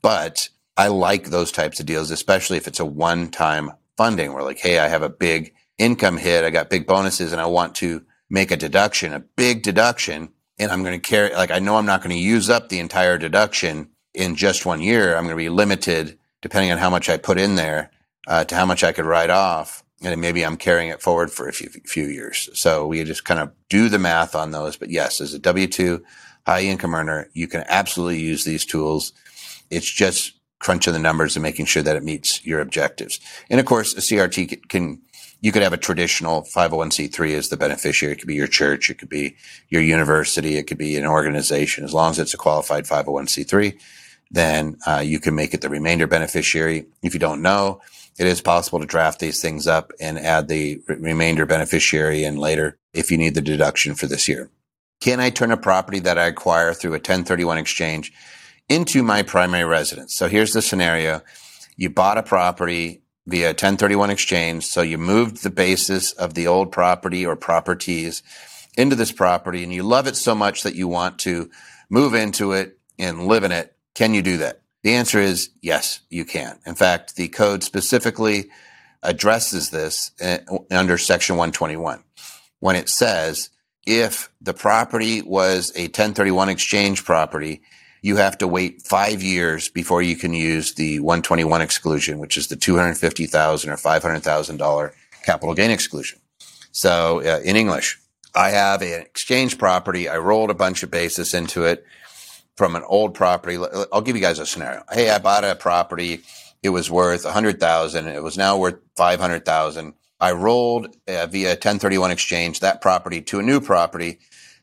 But I like those types of deals, especially if it's a one time funding where like, Hey, I have a big income hit. I got big bonuses and I want to make a deduction, a big deduction. And I'm going to carry, like, I know I'm not going to use up the entire deduction in just one year. I'm going to be limited depending on how much I put in there, uh, to how much I could write off. And maybe I'm carrying it forward for a few, few years. So we just kind of do the math on those. But yes, as a W-2 high income earner, you can absolutely use these tools. It's just crunching the numbers and making sure that it meets your objectives. And of course, a CRT can you could have a traditional 501c3 as the beneficiary. It could be your church. It could be your university. It could be an organization. As long as it's a qualified 501c3, then uh, you can make it the remainder beneficiary. If you don't know, it is possible to draft these things up and add the remainder beneficiary in later if you need the deduction for this year. Can I turn a property that I acquire through a 1031 exchange into my primary residence? So here's the scenario. You bought a property via 1031 exchange. So you moved the basis of the old property or properties into this property and you love it so much that you want to move into it and live in it. Can you do that? The answer is yes, you can. In fact, the code specifically addresses this uh, under section 121 when it says if the property was a 1031 exchange property you have to wait five years before you can use the 121 exclusion, which is the 250,000 or $500,000 capital gain exclusion. So uh, in English, I have an exchange property. I rolled a bunch of basis into it from an old property. I'll give you guys a scenario. Hey, I bought a property. It was worth 100,000. It was now worth 500,000. I rolled uh, via 1031 exchange that property to a new property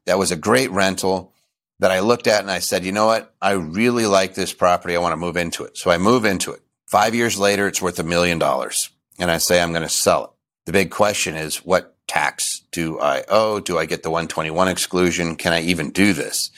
that was a great rental that I looked at and I said, you know what? I really like this property. I want to move into it. So I move into it. Five years later, it's worth a million dollars. And I say, I'm going to sell it. The big question is, what tax do I owe? Do I get the 121 exclusion? Can I even do this?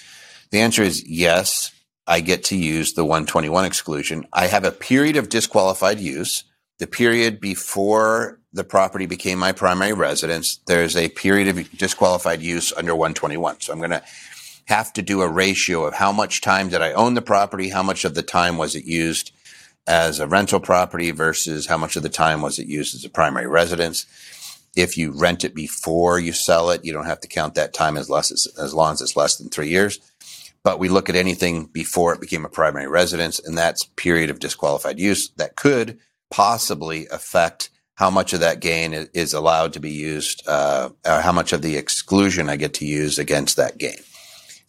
The answer is yes. I get to use the 121 exclusion. I have a period of disqualified use. The period before the property became my primary residence, there's a period of disqualified use under 121. So I'm going to have to do a ratio of how much time did I own the property, how much of the time was it used as a rental property versus how much of the time was it used as a primary residence. If you rent it before you sell it, you don't have to count that time as less as, as long as it's less than three years. But we look at anything before it became a primary residence, and that's period of disqualified use that could possibly affect how much of that gain is allowed to be used, uh, how much of the exclusion I get to use against that gain.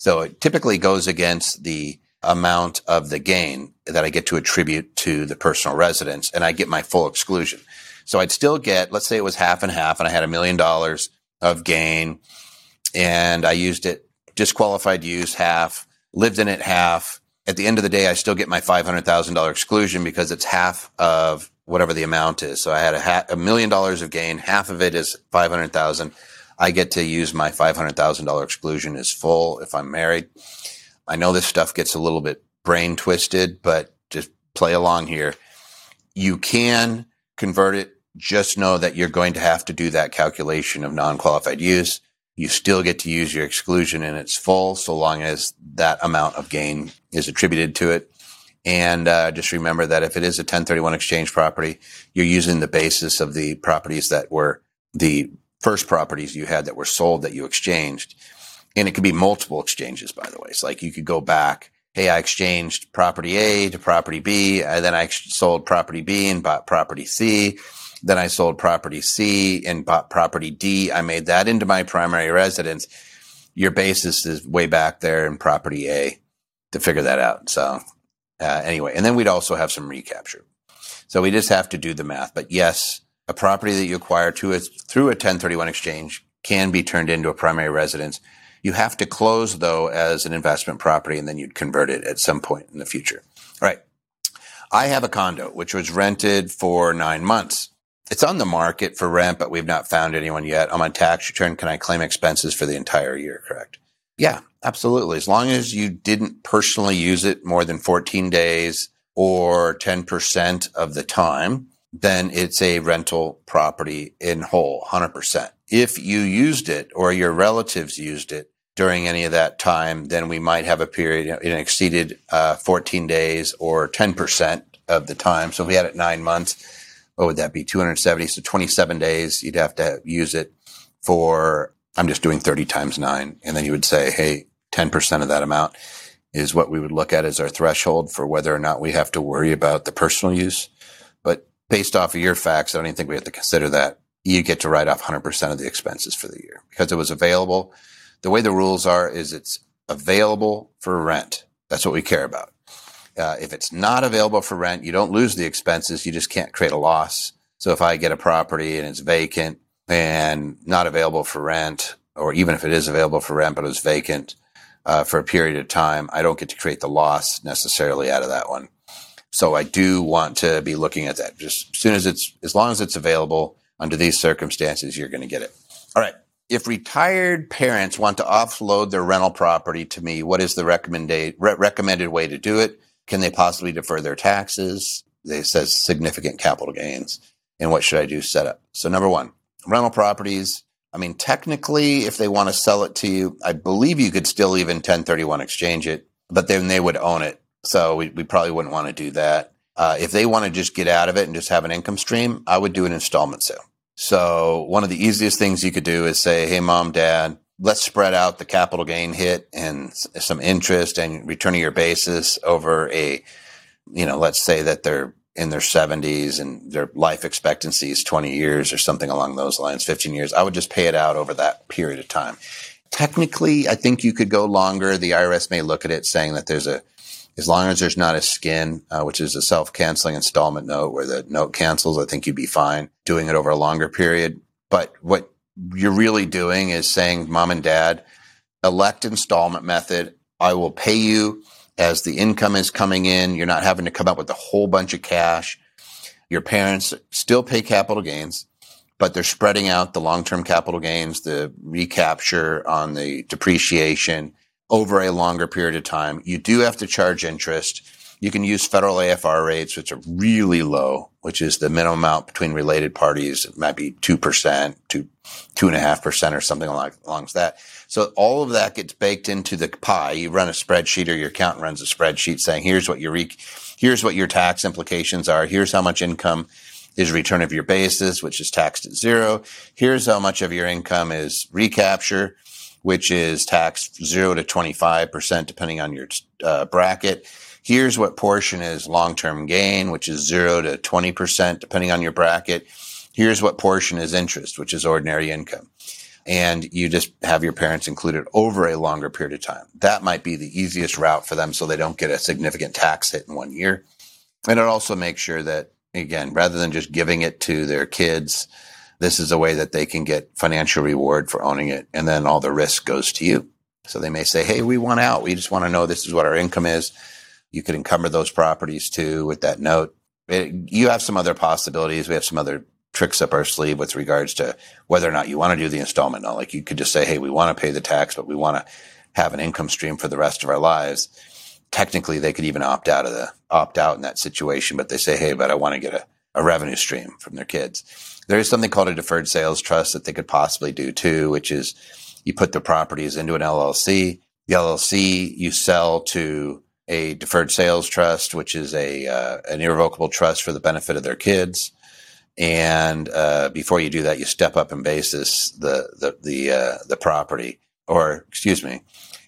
So it typically goes against the amount of the gain that I get to attribute to the personal residence and I get my full exclusion. So I'd still get, let's say it was half and half and I had a million dollars of gain and I used it disqualified use half, lived in it half. At the end of the day, I still get my $500,000 exclusion because it's half of whatever the amount is. So I had a, ha- a million dollars of gain. Half of it is 500,000. I get to use my $500,000 exclusion as full if I'm married. I know this stuff gets a little bit brain twisted, but just play along here. You can convert it. Just know that you're going to have to do that calculation of non-qualified use. You still get to use your exclusion in its full so long as that amount of gain is attributed to it. And uh, just remember that if it is a 1031 exchange property, you're using the basis of the properties that were the first properties you had that were sold that you exchanged. And it could be multiple exchanges, by the way. It's like you could go back. Hey, I exchanged property A to property B. And then I sold property B and bought property C. Then I sold property C and bought property D. I made that into my primary residence. Your basis is way back there in property A to figure that out. So, uh, anyway, and then we'd also have some recapture. So we just have to do the math. But yes, a property that you acquire a, through a 1031 exchange can be turned into a primary residence. You have to close though as an investment property and then you'd convert it at some point in the future. All right. I have a condo which was rented for nine months. It's on the market for rent, but we've not found anyone yet. On my tax return, can I claim expenses for the entire year? Correct. Yeah, absolutely. As long as you didn't personally use it more than 14 days or 10% of the time, then it's a rental property in whole, 100%. If you used it or your relatives used it during any of that time, then we might have a period, it exceeded uh, 14 days or 10% of the time. So if we had it nine months, what would that be? 270. So 27 days, you'd have to use it for, I'm just doing 30 times nine. And then you would say, Hey, 10% of that amount is what we would look at as our threshold for whether or not we have to worry about the personal use. Based off of your facts, I don't even think we have to consider that. You get to write off 100% of the expenses for the year because it was available. The way the rules are is it's available for rent. That's what we care about. Uh, if it's not available for rent, you don't lose the expenses. You just can't create a loss. So if I get a property and it's vacant and not available for rent, or even if it is available for rent, but it was vacant, uh, for a period of time, I don't get to create the loss necessarily out of that one. So I do want to be looking at that. Just as soon as it's, as long as it's available under these circumstances, you're going to get it. All right. If retired parents want to offload their rental property to me, what is the recommended re- recommended way to do it? Can they possibly defer their taxes? They says significant capital gains. And what should I do? Set up. So number one, rental properties I mean, technically, if they want to sell it to you, I believe you could still even 1031 exchange it, but then they would own it. So we, we probably wouldn't want to do that. Uh, if they want to just get out of it and just have an income stream, I would do an installment sale. So one of the easiest things you could do is say, Hey, mom, dad, let's spread out the capital gain hit and some interest and returning your basis over a, you know, let's say that they're in their 70s and their life expectancy is 20 years or something along those lines, 15 years, I would just pay it out over that period of time. Technically, I think you could go longer. The IRS may look at it saying that there's a, as long as there's not a SCIN, uh, which is a self-canceling installment note where the note cancels, I think you'd be fine doing it over a longer period. But what you're really doing is saying, mom and dad, elect installment method. I will pay you as the income is coming in. You're not having to come up with a whole bunch of cash. Your parents still pay capital gains, but they're spreading out the long-term capital gains, the recapture on the depreciation over a longer period of time. You do have to charge interest. You can use federal AFR rates, which are really low, which is the minimum amount between related parties. It might be 2% to 2.5% or something along, along that. So all of that gets baked into the pie. You run a spreadsheet or your accountant runs a spreadsheet saying, here's what your, here's what your tax implications are. Here's how much income is return of your basis, which is taxed at zero. Here's how much of your income is recapture, which is taxed zero to 25%, depending on your uh, bracket. Here's what portion is long-term gain, which is zero to 20%, depending on your bracket. Here's what portion is interest, which is ordinary income and you just have your parents included over a longer period of time. That might be the easiest route for them so they don't get a significant tax hit in one year. And it also makes sure that, again, rather than just giving it to their kids, this is a way that they can get financial reward for owning it. And then all the risk goes to you. So they may say, Hey, we want out. We just want to know this is what our income is. You could encumber those properties too with that note. It, you have some other possibilities. We have some other tricks up our sleeve with regards to whether or not you want to do the installment note. Like you could just say, Hey, we want to pay the tax, but we want to have an income stream for the rest of our lives. Technically, they could even opt out of the opt out in that situation, but they say, Hey, but I want to get a, a revenue stream from their kids. There is something called a deferred sales trust that they could possibly do too, which is you put the properties into an LLC. The LLC you sell to a deferred sales trust, which is a uh, an irrevocable trust for the benefit of their kids. And uh, before you do that, you step up in basis the the the uh, the property, or excuse me,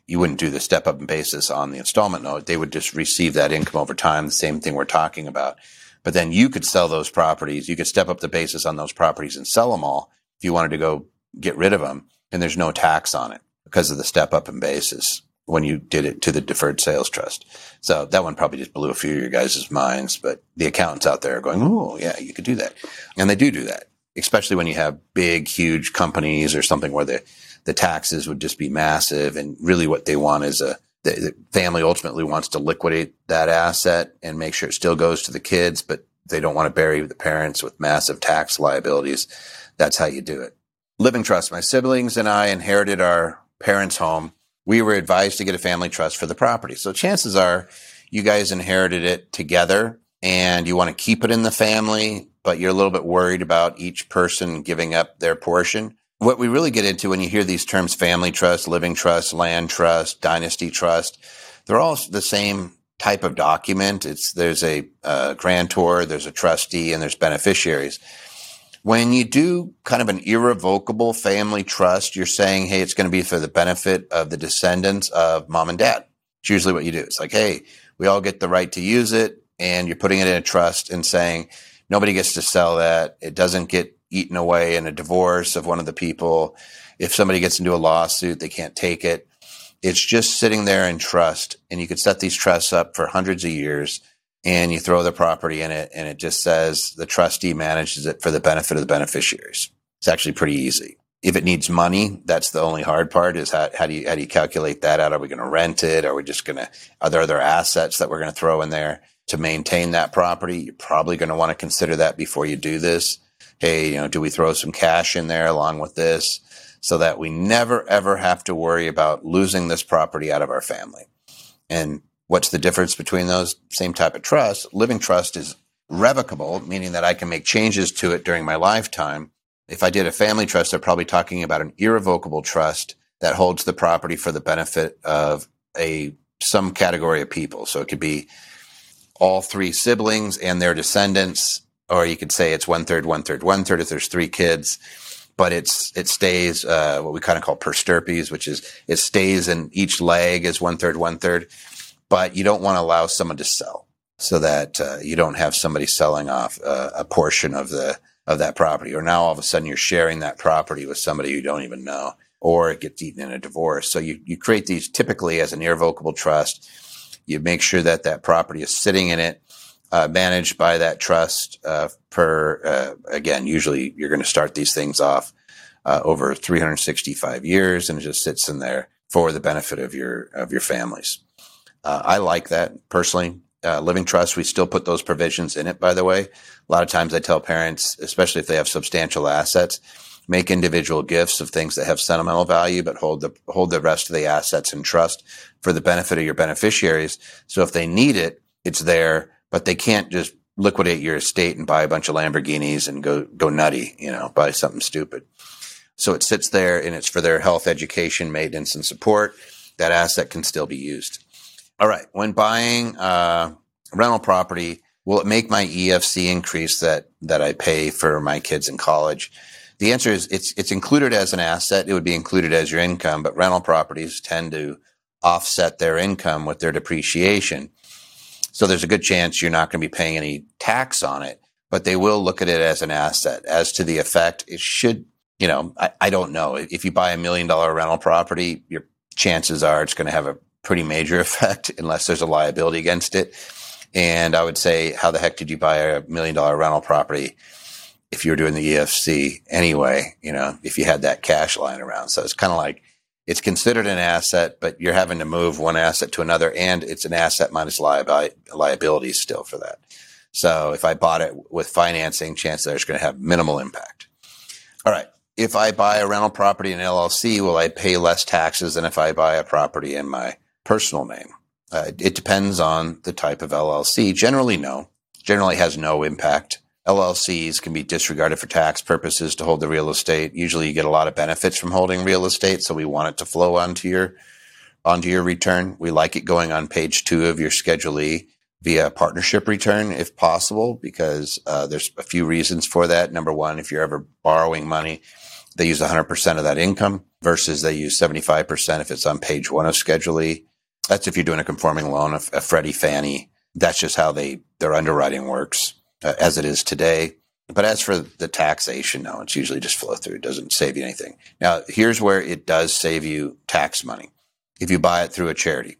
you wouldn't do the step up in basis on the installment note. They would just receive that income over time. The same thing we're talking about. But then you could sell those properties. You could step up the basis on those properties and sell them all if you wanted to go get rid of them, and there's no tax on it because of the step up in basis when you did it to the deferred sales trust. So that one probably just blew a few of your guys' minds, but the accountants out there are going, Oh, yeah, you could do that. And they do do that, especially when you have big, huge companies or something where the, the taxes would just be massive. And really what they want is a, the, family ultimately wants to liquidate that asset and make sure it still goes to the kids, but they don't want to bury the parents with massive tax liabilities. That's how you do it. Living trust. My siblings and I inherited our parents' home. We were advised to get a family trust for the property. So chances are you guys inherited it together and you want to keep it in the family, but you're a little bit worried about each person giving up their portion. What we really get into when you hear these terms family trust, living trust, land trust, dynasty trust, they're all the same type of document. It's there's a uh, grantor, there's a trustee, and there's beneficiaries. When you do kind of an irrevocable family trust, you're saying, hey, it's going to be for the benefit of the descendants of mom and dad. It's usually what you do. It's like, hey, we all get the right to use it and you're putting it in a trust and saying nobody gets to sell that. It doesn't get eaten away in a divorce of one of the people. If somebody gets into a lawsuit, they can't take it. It's just sitting there in trust and you could set these trusts up for hundreds of years and you throw the property in it and it just says the trustee manages it for the benefit of the beneficiaries. It's actually pretty easy. If it needs money, that's the only hard part is how, how do you, how do you calculate that out? Are we going to rent it? Are we just going to, are there other assets that we're going to throw in there? to maintain that property. You're probably going to want to consider that before you do this. Hey, you know, do we throw some cash in there along with this so that we never ever have to worry about losing this property out of our family? And what's the difference between those same type of trust? Living trust is revocable, meaning that I can make changes to it during my lifetime. If I did a family trust, they're probably talking about an irrevocable trust that holds the property for the benefit of a some category of people. So it could be all three siblings and their descendants, or you could say it's one third, one third, one third if there's three kids. But it's it stays uh, what we kind of call per stirpes, which is it stays in each leg is one third, one third. But you don't want to allow someone to sell, so that uh, you don't have somebody selling off uh, a portion of the of that property, or now all of a sudden you're sharing that property with somebody you don't even know, or it gets eaten in a divorce. So you you create these typically as an irrevocable trust you make sure that that property is sitting in it, uh, managed by that trust uh, per, uh, again, usually you're going to start these things off uh, over 365 years and it just sits in there for the benefit of your, of your families. Uh, I like that personally. Uh, living trust, we still put those provisions in it, by the way. A lot of times I tell parents, especially if they have substantial assets, make individual gifts of things that have sentimental value, but hold the, hold the rest of the assets in trust for the benefit of your beneficiaries. So if they need it, it's there, but they can't just liquidate your estate and buy a bunch of Lamborghinis and go, go nutty, you know, buy something stupid. So it sits there and it's for their health, education, maintenance, and support. That asset can still be used. All right. When buying uh, rental property, will it make my EFC increase that that I pay for my kids in college? The answer is it's it's included as an asset. It would be included as your income, but rental properties tend to offset their income with their depreciation. So there's a good chance you're not going to be paying any tax on it, but they will look at it as an asset. As to the effect, it should, you know, I, I don't know. If you buy a million dollar rental property, your chances are it's going to have a pretty major effect unless there's a liability against it. And I would say, how the heck did you buy a million dollar rental property? if you were doing the EFC anyway, you know, if you had that cash lying around. So it's kind of like it's considered an asset, but you're having to move one asset to another and it's an asset minus liability still for that. So if I bought it with financing, chances are it's going to have minimal impact. All right. If I buy a rental property in LLC, will I pay less taxes than if I buy a property in my personal name? Uh, it depends on the type of LLC. Generally, no. Generally has no impact. LLCs can be disregarded for tax purposes to hold the real estate. Usually you get a lot of benefits from holding real estate. So we want it to flow onto your, onto your return. We like it going on page two of your Schedule E via partnership return if possible, because uh, there's a few reasons for that. Number one, if you're ever borrowing money, they use 100% of that income versus they use 75% if it's on page one of Schedule E. That's if you're doing a conforming loan, a, a Freddie Fannie. That's just how they, their underwriting works uh, as it is today. But as for the taxation, no, it's usually just flow through. It doesn't save you anything. Now, here's where it does save you tax money. If you buy it through a charity,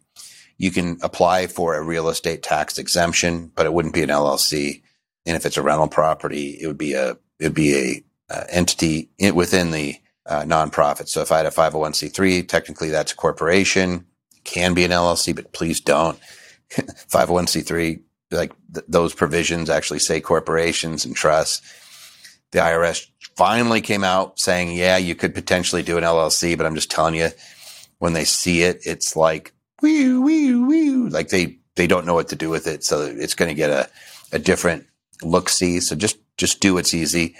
you can apply for a real estate tax exemption, but it wouldn't be an LLC. And if it's a rental property, it would be a, it would be a uh, entity within the uh, nonprofit. So if I had a 501c3, technically that's a corporation, can be an LLC, but please don't. 501c3, like th- those provisions actually say corporations and trusts. The IRS finally came out saying, yeah, you could potentially do an LLC, but I'm just telling you, when they see it, it's like, wee, wee, wee, like they, they don't know what to do with it. So it's going to get a, a different look see. So just, just do what's easy.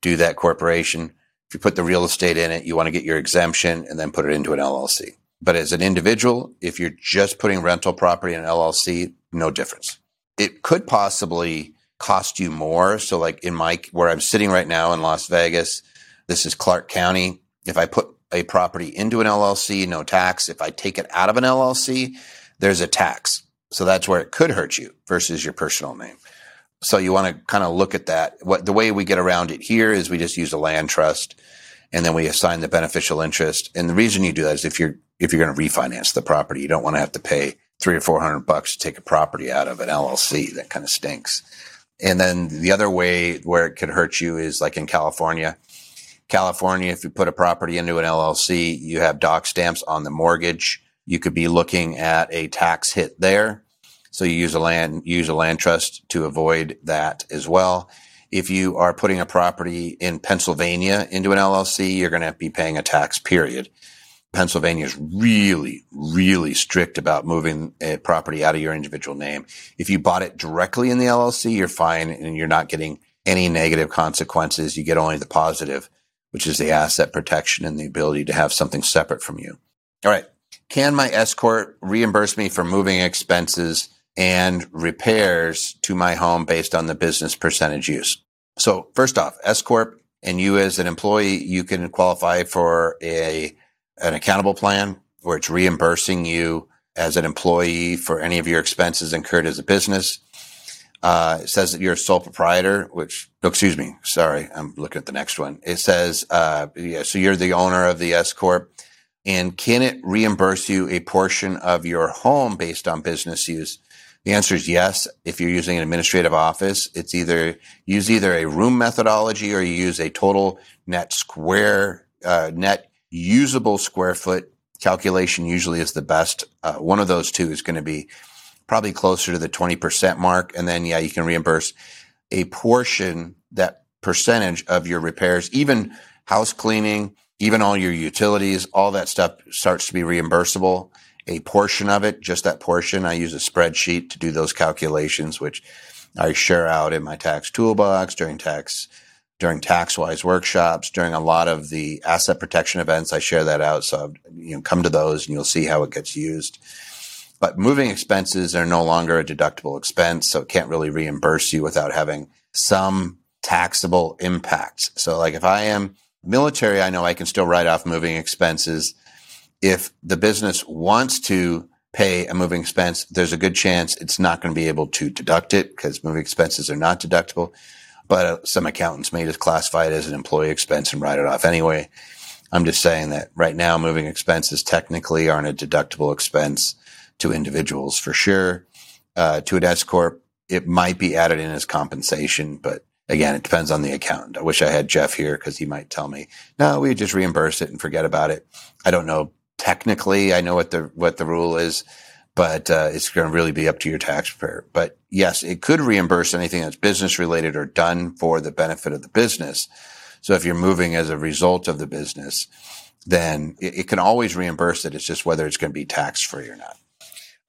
Do that corporation. If you put the real estate in it, you want to get your exemption and then put it into an LLC. But as an individual, if you're just putting rental property in an LLC, no difference. It could possibly cost you more. So like in my, where I'm sitting right now in Las Vegas, this is Clark County. If I put a property into an LLC, no tax. If I take it out of an LLC, there's a tax. So that's where it could hurt you versus your personal name. So you want to kind of look at that. What the way we get around it here is we just use a land trust and then we assign the beneficial interest. And the reason you do that is if you're if you're going to refinance the property, you don't want to have to pay three or four hundred bucks to take a property out of an LLC. That kind of stinks. And then the other way where it could hurt you is like in California. California, if you put a property into an LLC, you have doc stamps on the mortgage. You could be looking at a tax hit there. So you use a land, use a land trust to avoid that as well. If you are putting a property in Pennsylvania into an LLC, you're going to be paying a tax period. Pennsylvania is really, really strict about moving a property out of your individual name. If you bought it directly in the LLC, you're fine and you're not getting any negative consequences. You get only the positive, which is the asset protection and the ability to have something separate from you. All right. Can my S corp reimburse me for moving expenses and repairs to my home based on the business percentage use? So first off, S corp and you as an employee, you can qualify for a an accountable plan where it's reimbursing you as an employee for any of your expenses incurred as a business. Uh, it says that you're a sole proprietor, which, excuse me, sorry, I'm looking at the next one. It says, uh, yeah, so you're the owner of the S Corp. And can it reimburse you a portion of your home based on business use? The answer is yes. If you're using an administrative office, it's either use either a room methodology or you use a total net square, uh, net usable square foot calculation usually is the best. Uh, one of those two is going to be probably closer to the 20% mark. And then, yeah, you can reimburse a portion, that percentage of your repairs, even house cleaning, even all your utilities, all that stuff starts to be reimbursable. A portion of it, just that portion, I use a spreadsheet to do those calculations, which I share out in my tax toolbox during tax during TaxWise workshops, during a lot of the asset protection events. I share that out. So, you know, come to those and you'll see how it gets used. But moving expenses are no longer a deductible expense. So it can't really reimburse you without having some taxable impact. So like if I am military, I know I can still write off moving expenses. If the business wants to pay a moving expense, there's a good chance it's not going to be able to deduct it because moving expenses are not deductible but uh, some accountants may just classify it as an employee expense and write it off anyway. I'm just saying that right now, moving expenses technically aren't a deductible expense to individuals for sure. Uh, to an S corp, it might be added in as compensation, but again, it depends on the accountant. I wish I had Jeff here because he might tell me, no, we just reimburse it and forget about it. I don't know. Technically, I know what the what the rule is but uh, it's going to really be up to your tax preparer. But yes, it could reimburse anything that's business related or done for the benefit of the business. So if you're moving as a result of the business, then it, it can always reimburse it. It's just whether it's going to be tax free or not.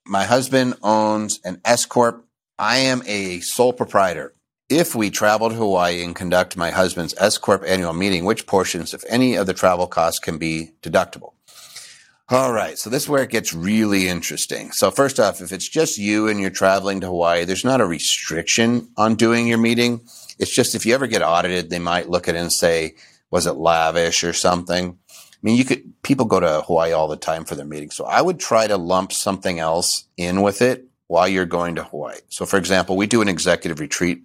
My husband owns an S corp. I am a sole proprietor. If we travel to Hawaii and conduct my husband's S corp annual meeting, which portions, if any, of the travel costs can be deductible? All right. So this is where it gets really interesting. So first off, if it's just you and you're traveling to Hawaii, there's not a restriction on doing your meeting. It's just if you ever get audited, they might look at it and say, was it lavish or something? I mean, you could, people go to Hawaii all the time for their meetings. So I would try to lump something else in with it while you're going to Hawaii. So for example, we do an executive retreat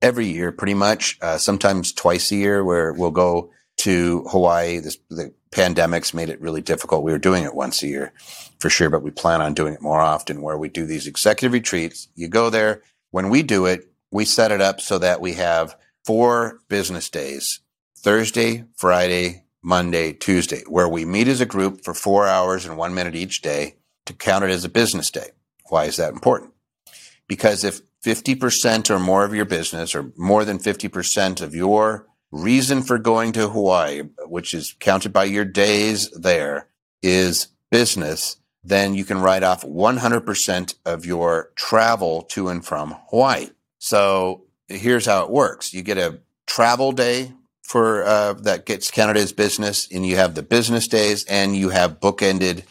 every year, pretty much, uh, sometimes twice a year where we'll go to Hawaii. This, the pandemics made it really difficult. We were doing it once a year for sure, but we plan on doing it more often where we do these executive retreats. You go there. When we do it, we set it up so that we have four business days, Thursday, Friday, Monday, Tuesday, where we meet as a group for four hours and one minute each day to count it as a business day. Why is that important? Because if 50% or more of your business or more than 50% of your reason for going to Hawaii, which is counted by your days there, is business, then you can write off 100% of your travel to and from Hawaii. So here's how it works. You get a travel day for uh, that gets counted as business, and you have the business days, and you have bookended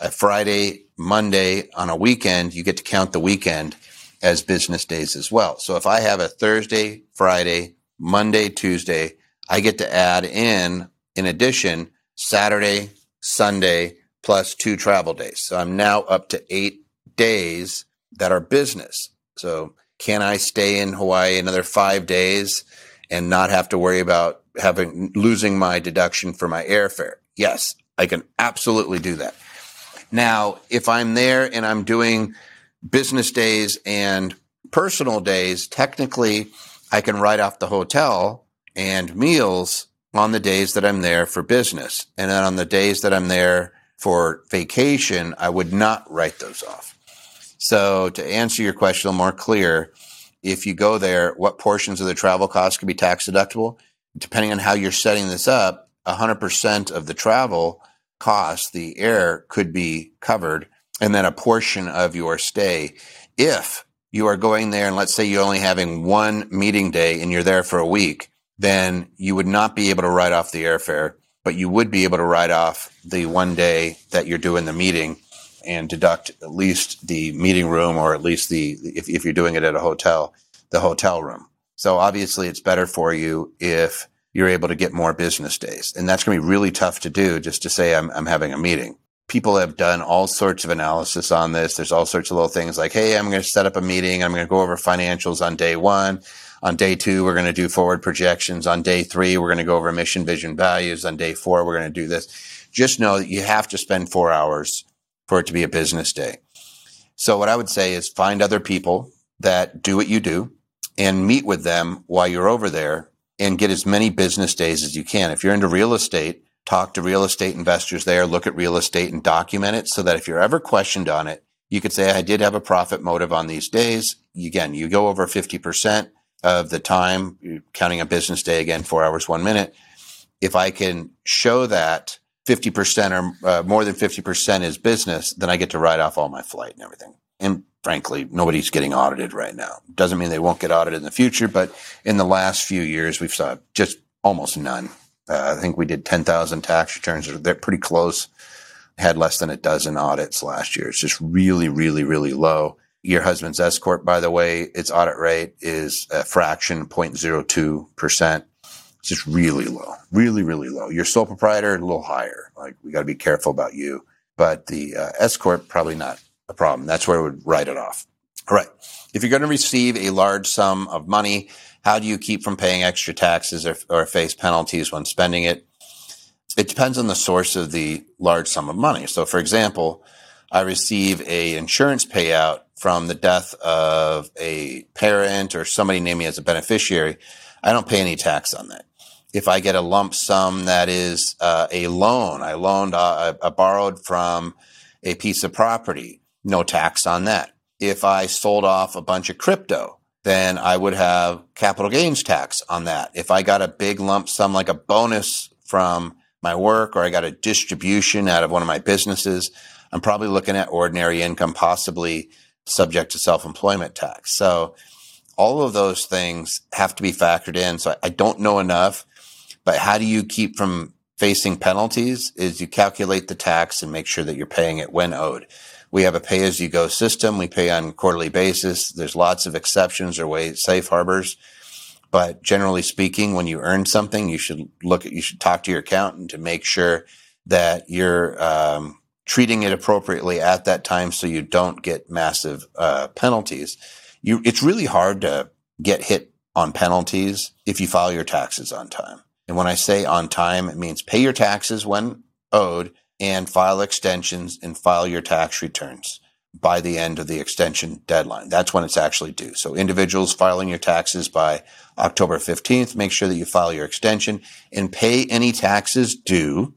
a Friday, Monday on a weekend. You get to count the weekend as business days as well. So if I have a Thursday, Friday, Monday, Tuesday, I get to add in, in addition, Saturday, Sunday, plus two travel days. So I'm now up to eight days that are business. So can I stay in Hawaii another five days and not have to worry about having losing my deduction for my airfare? Yes, I can absolutely do that. Now, if I'm there and I'm doing business days and personal days, technically I can write off the hotel and meals on the days that I'm there for business. And then on the days that I'm there for vacation, I would not write those off. So to answer your question more clear, if you go there, what portions of the travel costs can be tax deductible? Depending on how you're setting this up, 100% of the travel costs, the air could be covered and then a portion of your stay. If you are going there and let's say you're only having one meeting day and you're there for a week, then you would not be able to write off the airfare, but you would be able to write off the one day that you're doing the meeting and deduct at least the meeting room or at least the, if, if you're doing it at a hotel, the hotel room. So obviously it's better for you if you're able to get more business days. And that's going to be really tough to do just to say I'm, I'm having a meeting people have done all sorts of analysis on this. There's all sorts of little things like, Hey, I'm going to set up a meeting. I'm going to go over financials on day one. On day two, we're going to do forward projections. On day three, we're going to go over mission, vision, values. On day four, we're going to do this. Just know that you have to spend four hours for it to be a business day. So what I would say is find other people that do what you do and meet with them while you're over there and get as many business days as you can. If you're into real estate, talk to real estate investors there, look at real estate and document it so that if you're ever questioned on it, you could say, I did have a profit motive on these days. Again, you go over 50% of the time, counting a business day again, four hours, one minute. If I can show that 50% or uh, more than 50% is business, then I get to write off all my flight and everything. And frankly, nobody's getting audited right now. Doesn't mean they won't get audited in the future, but in the last few years, we've saw just almost none. Uh, I think we did 10,000 tax returns. They're pretty close. Had less than a dozen audits last year. It's just really, really, really low. Your husband's S corp, by the way, its audit rate is a fraction 0.02%. It's just really low, really, really low. Your sole proprietor, a little higher. Like we got to be careful about you. But the uh, S corp, probably not a problem. That's where I would write it off. All right. If you're going to receive a large sum of money, how do you keep from paying extra taxes or, or face penalties when spending it? It depends on the source of the large sum of money. So, for example, I receive a insurance payout from the death of a parent or somebody named me as a beneficiary. I don't pay any tax on that. If I get a lump sum that is uh, a loan, I loaned, uh, I borrowed from a piece of property, no tax on that. If I sold off a bunch of crypto, then I would have capital gains tax on that. If I got a big lump sum, like a bonus from my work, or I got a distribution out of one of my businesses, I'm probably looking at ordinary income, possibly subject to self-employment tax. So all of those things have to be factored in. So I don't know enough, but how do you keep from facing penalties is you calculate the tax and make sure that you're paying it when owed. We have a pay as you go system. We pay on quarterly basis. There's lots of exceptions or way safe harbors. But generally speaking, when you earn something, you should look at, you should talk to your accountant to make sure that you're, um, treating it appropriately at that time so you don't get massive, uh, penalties. You, it's really hard to get hit on penalties if you file your taxes on time. And when I say on time, it means pay your taxes when owed and file extensions and file your tax returns. by the end of the extension deadline. That's when it's actually due. So individuals filing your taxes by October 15th, make sure that you file your extension and pay any taxes due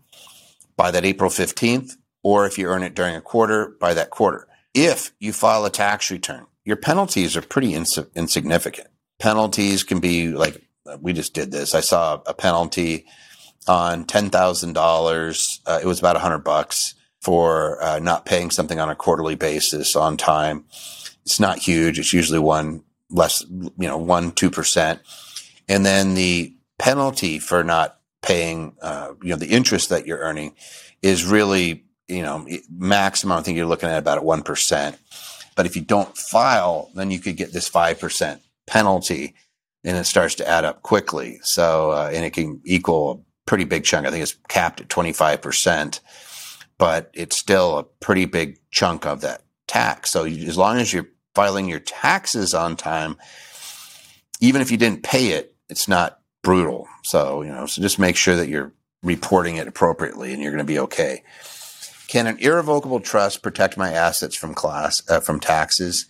by that April 15th, or if you earn it during a quarter, by that quarter. If you file a tax return, your penalties are pretty ins- insignificant. Penalties can be like, we just did this. I saw a penalty on $10,000. Uh, it was about a hundred bucks for uh, not paying something on a quarterly basis on time. It's not huge. It's usually one less, you know, one, 2%. And then the penalty for not paying, uh, you know, the interest that you're earning is really, you know, maximum. I think you're looking at about at 1%. But if you don't file, then you could get this 5% penalty and it starts to add up quickly. So, uh, and it can equal pretty big chunk. I think it's capped at 25% but it's still a pretty big chunk of that tax. So you, as long as you're filing your taxes on time, even if you didn't pay it, it's not brutal. So, you know, so just make sure that you're reporting it appropriately and you're going to be okay. Can an irrevocable trust protect my assets from class, uh, from taxes?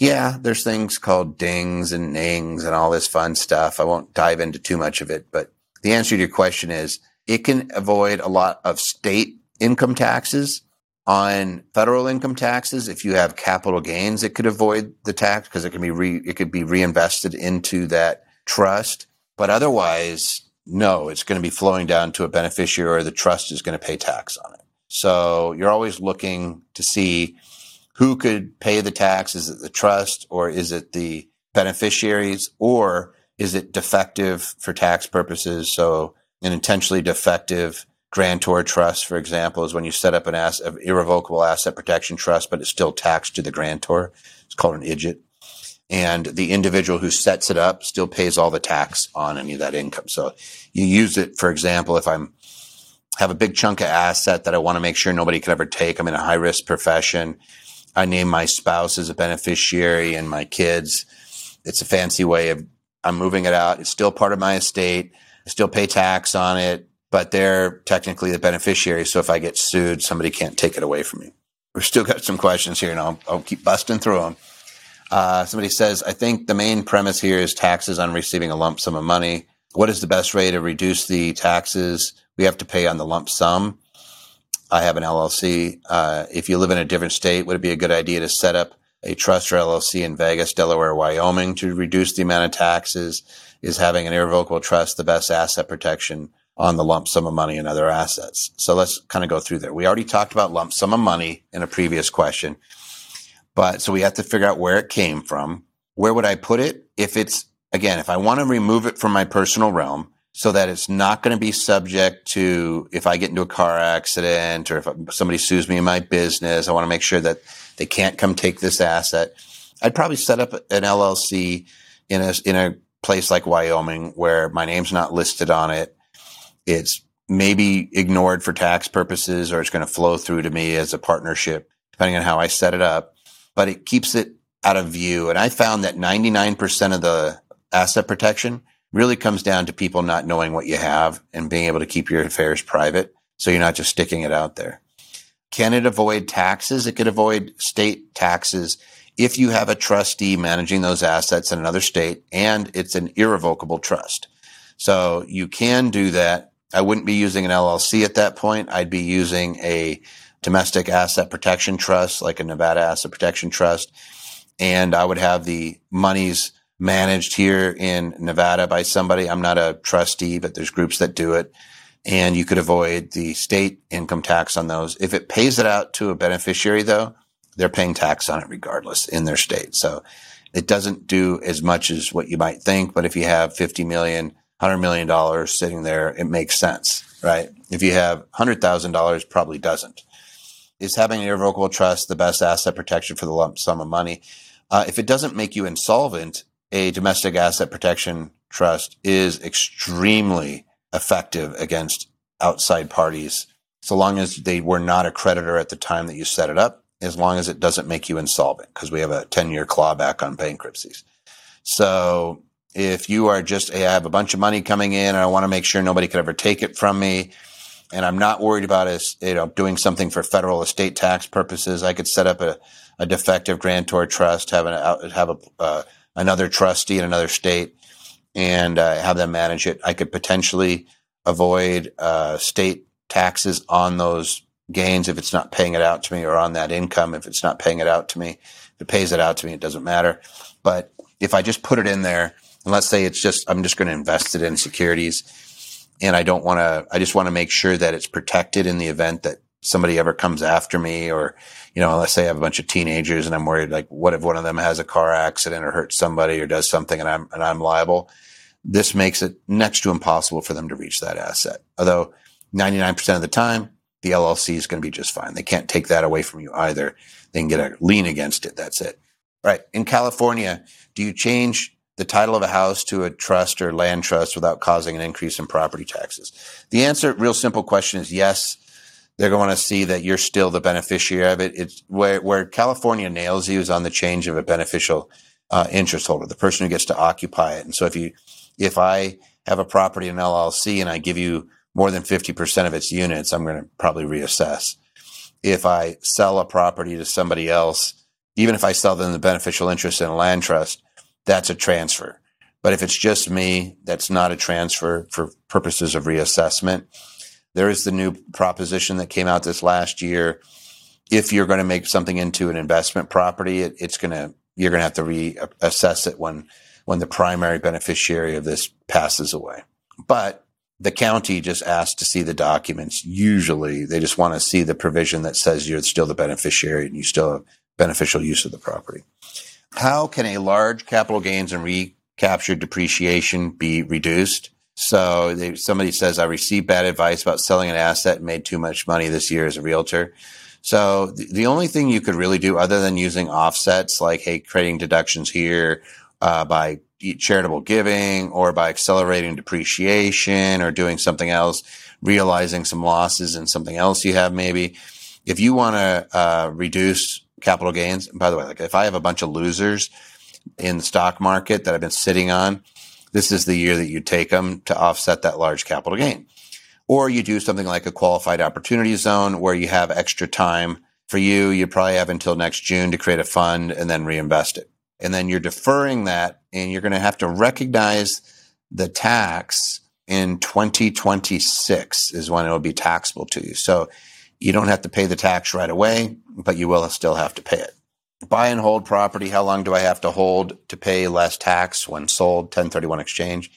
Yeah, there's things called dings and nings and all this fun stuff. I won't dive into too much of it, but the answer to your question is it can avoid a lot of state income taxes. On federal income taxes, if you have capital gains, it could avoid the tax because it can be re, it could be reinvested into that trust. But otherwise, no, it's going to be flowing down to a beneficiary or the trust is going to pay tax on it. So you're always looking to see who could pay the tax. Is it the trust or is it the beneficiaries or is it defective for tax purposes? So an intentionally defective grantor trust, for example, is when you set up an asset, irrevocable asset protection trust, but it's still taxed to the grantor. It's called an IDGT. And the individual who sets it up still pays all the tax on any of that income. So you use it, for example, if I'm have a big chunk of asset that I want to make sure nobody can ever take. I'm in a high risk profession. I name my spouse as a beneficiary and my kids. It's a fancy way of I'm moving it out. It's still part of my estate. I still pay tax on it but they're technically the beneficiary. So if I get sued, somebody can't take it away from me. We've still got some questions here and I'll, I'll keep busting through them. Uh, somebody says, I think the main premise here is taxes on receiving a lump sum of money. What is the best way to reduce the taxes we have to pay on the lump sum? I have an LLC. Uh, if you live in a different state, would it be a good idea to set up a trust or LLC in Vegas, Delaware, Wyoming to reduce the amount of taxes? Is having an irrevocable trust the best asset protection on the lump sum of money and other assets. So let's kind of go through there. We already talked about lump sum of money in a previous question, but so we have to figure out where it came from. Where would I put it? If it's, again, if I want to remove it from my personal realm so that it's not going to be subject to if I get into a car accident or if somebody sues me in my business, I want to make sure that they can't come take this asset. I'd probably set up an LLC in a, in a place like Wyoming where my name's not listed on it it's maybe ignored for tax purposes or it's going to flow through to me as a partnership, depending on how I set it up. But it keeps it out of view. And I found that 99% of the asset protection really comes down to people not knowing what you have and being able to keep your affairs private. So you're not just sticking it out there. Can it avoid taxes? It could avoid state taxes if you have a trustee managing those assets in another state and it's an irrevocable trust. So you can do that I wouldn't be using an LLC at that point. I'd be using a domestic asset protection trust, like a Nevada asset protection trust. And I would have the monies managed here in Nevada by somebody. I'm not a trustee, but there's groups that do it. And you could avoid the state income tax on those. If it pays it out to a beneficiary though, they're paying tax on it regardless in their state. So it doesn't do as much as what you might think. But if you have 50 million, $100 million sitting there, it makes sense, right? If you have $100,000, probably doesn't. Is having an irrevocable trust the best asset protection for the lump sum of money? Uh, if it doesn't make you insolvent, a domestic asset protection trust is extremely effective against outside parties, so long as they were not a creditor at the time that you set it up, as long as it doesn't make you insolvent, because we have a 10 year clawback on bankruptcies. So if you are just, hey, I have a bunch of money coming in and I want to make sure nobody could ever take it from me. and I'm not worried about us, you know, doing something for federal estate tax purposes. I could set up a, a defective grantor trust, have an have a uh, another trustee in another state, and uh, have them manage it. I could potentially avoid uh, state taxes on those gains if it's not paying it out to me, or on that income if it's not paying it out to me. If it pays it out to me, it doesn't matter. But if I just put it in there, and let's say it's just I'm just going to invest it in securities and I don't want to, I just want to make sure that it's protected in the event that somebody ever comes after me or, you know, let's say I have a bunch of teenagers and I'm worried, like, what if one of them has a car accident or hurts somebody or does something and I'm, and I'm liable? This makes it next to impossible for them to reach that asset. Although 99% of the time, the LLC is going to be just fine. They can't take that away from you either. They can get a lien against it. That's it. Right. In California, do you change the title of a house to a trust or land trust without causing an increase in property taxes? The answer, real simple question is yes. They're going to see that you're still the beneficiary of it. It's where, where California nails you is on the change of a beneficial uh, interest holder, the person who gets to occupy it. And so if you, if I have a property in LLC and I give you more than 50% of its units, I'm going to probably reassess. If I sell a property to somebody else, even if I sell them the beneficial interest in a land trust, that's a transfer. But if it's just me, that's not a transfer for purposes of reassessment. There is the new proposition that came out this last year. If you're going to make something into an investment property, it, it's going to, you're going to have to reassess it when, when the primary beneficiary of this passes away. But the county just asks to see the documents. Usually they just want to see the provision that says you're still the beneficiary and you still have beneficial use of the property. How can a large capital gains and recaptured depreciation be reduced? So they, somebody says, I received bad advice about selling an asset and made too much money this year as a realtor. So the, the only thing you could really do other than using offsets, like, hey, creating deductions here, uh, by charitable giving or by accelerating depreciation or doing something else, realizing some losses and something else you have maybe. If you want to, uh, reduce capital gains. By the way, like if I have a bunch of losers in the stock market that I've been sitting on, this is the year that you take them to offset that large capital gain. Or you do something like a qualified opportunity zone where you have extra time for you. You probably have until next June to create a fund and then reinvest it. And then you're deferring that and you're going to have to recognize the tax in 2026 is when it'll be taxable to you. So you don't have to pay the tax right away, but you will still have to pay it. Buy and hold property. How long do I have to hold to pay less tax when sold? 1031 exchange.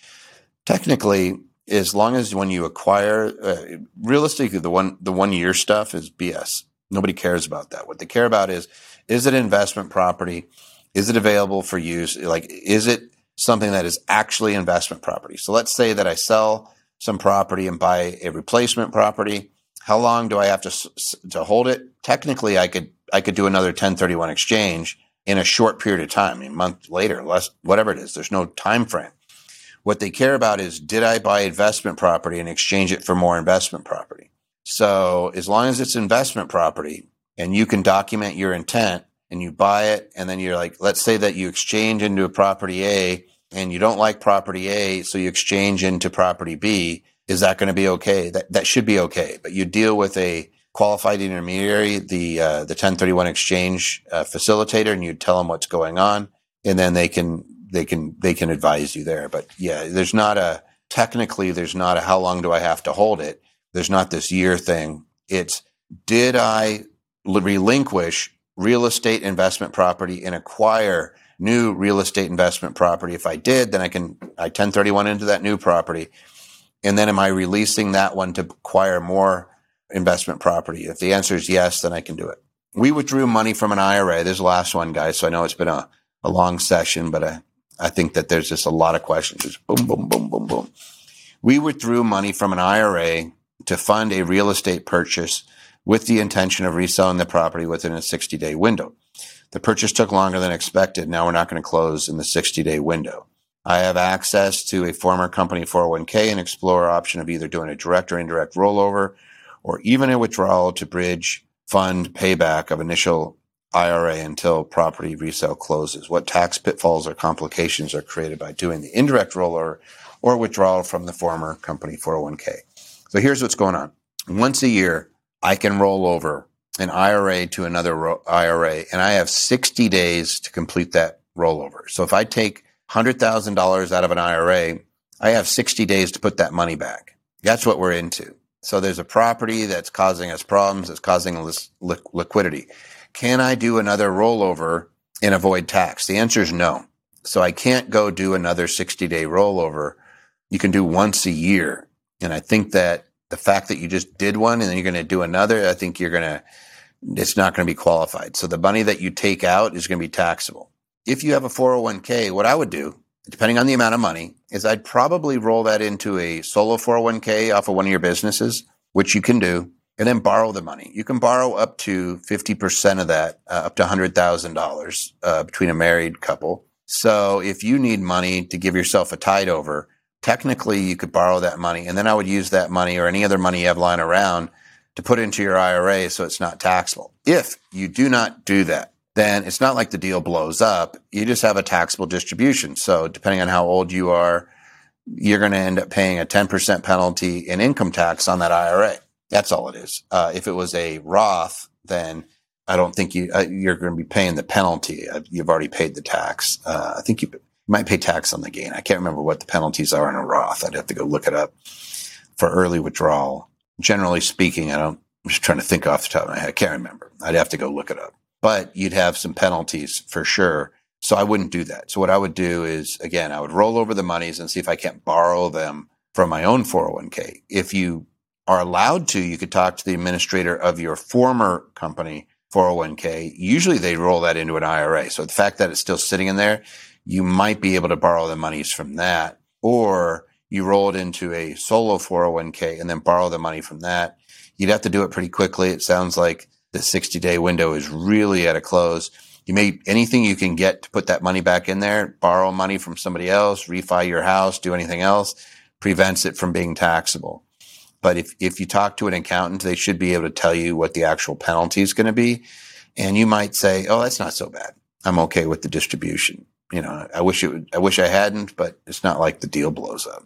Technically, as long as when you acquire, uh, realistically, the one the one year stuff is BS. Nobody cares about that. What they care about is is it investment property? Is it available for use? Like, is it something that is actually investment property? So let's say that I sell some property and buy a replacement property. How long do I have to to hold it? Technically, I could I could do another 1031 exchange in a short period of time, a month later, less whatever it is. There's no time frame. What they care about is did I buy investment property and exchange it for more investment property? So as long as it's investment property and you can document your intent and you buy it and then you're like, let's say that you exchange into a property A and you don't like property A, so you exchange into property B is that going to be okay? That that should be okay. But you deal with a qualified intermediary, the uh, the 1031 exchange uh, facilitator, and you tell them what's going on, and then they can they can they can advise you there. But yeah, there's not a technically there's not a how long do I have to hold it. There's not this year thing. It's did I relinquish real estate investment property and acquire new real estate investment property? If I did, then I can I 1031 into that new property and then am I releasing that one to acquire more investment property? If the answer is yes, then I can do it. We withdrew money from an IRA. There's the last one, guys. So I know it's been a, a long session, but I, I think that there's just a lot of questions. Just boom, boom, boom, boom, boom. We withdrew money from an IRA to fund a real estate purchase with the intention of reselling the property within a 60 day window. The purchase took longer than expected. Now we're not going to close in the 60 day window. I have access to a former company 401k and explore option of either doing a direct or indirect rollover or even a withdrawal to bridge fund payback of initial IRA until property resale closes. What tax pitfalls or complications are created by doing the indirect rollover or withdrawal from the former company 401k? So here's what's going on. once a year, I can roll over an IRA to another ro- IRA, and I have 60 days to complete that rollover. So if I take $100,000 out of an IRA, I have 60 days to put that money back. That's what we're into. So there's a property that's causing us problems, that's causing us li- liquidity. Can I do another rollover and avoid tax? The answer is no. So I can't go do another 60 day rollover. You can do once a year. And I think that the fact that you just did one and then you're going to do another, I think you're going to, it's not going to be qualified. So the money that you take out is going to be taxable. If you have a 401k, what I would do, depending on the amount of money, is I'd probably roll that into a solo 401k off of one of your businesses, which you can do, and then borrow the money. You can borrow up to 50% of that, uh, up to $100,000 uh, between a married couple. So if you need money to give yourself a tide over, technically you could borrow that money and then I would use that money or any other money you have lying around to put into your IRA so it's not taxable. If you do not do that, then it's not like the deal blows up. You just have a taxable distribution. So depending on how old you are, you're going to end up paying a 10% penalty in income tax on that IRA. That's all it is. Uh, if it was a Roth, then I don't think you, uh, you're going to be paying the penalty. Uh, you've already paid the tax. Uh, I think you might pay tax on the gain. I can't remember what the penalties are in a Roth. I'd have to go look it up for early withdrawal. Generally speaking, I don't, I'm just trying to think off the top of my head. I can't remember. I'd have to go look it up but you'd have some penalties for sure. So I wouldn't do that. So what I would do is again, I would roll over the monies and see if I can't borrow them from my own 401k. If you are allowed to, you could talk to the administrator of your former company 401k. Usually they roll that into an IRA. So the fact that it's still sitting in there, you might be able to borrow the monies from that or you roll it into a solo 401k and then borrow the money from that. You'd have to do it pretty quickly. It sounds like the 60 day window is really at a close. You may anything you can get to put that money back in there, borrow money from somebody else, refi your house, do anything else, prevents it from being taxable. But if, if you talk to an accountant, they should be able to tell you what the actual penalty is going to be. And you might say, Oh, that's not so bad. I'm okay with the distribution. You know, I wish it would, I wish I hadn't, but it's not like the deal blows up.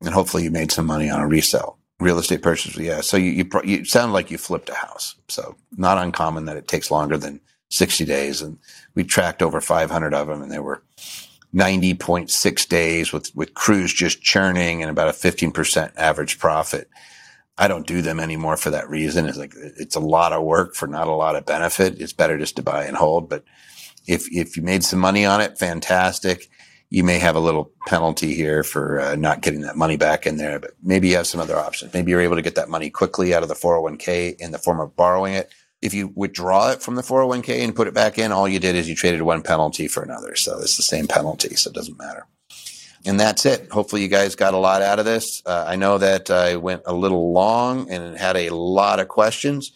And hopefully you made some money on a resale real estate purchase. Yeah. So you, you, you sound like you flipped a house. So not uncommon that it takes longer than 60 days. And we tracked over 500 of them and they were 90.6 days with, with crews just churning and about a 15% average profit. I don't do them anymore for that reason. It's like, it's a lot of work for not a lot of benefit. It's better just to buy and hold. But if, if you made some money on it, fantastic you may have a little penalty here for uh, not getting that money back in there, but maybe you have some other options. Maybe you're able to get that money quickly out of the 401k in the form of borrowing it. If you withdraw it from the 401k and put it back in, all you did is you traded one penalty for another. So it's the same penalty. So it doesn't matter. And that's it. Hopefully you guys got a lot out of this. Uh, I know that I went a little long and had a lot of questions.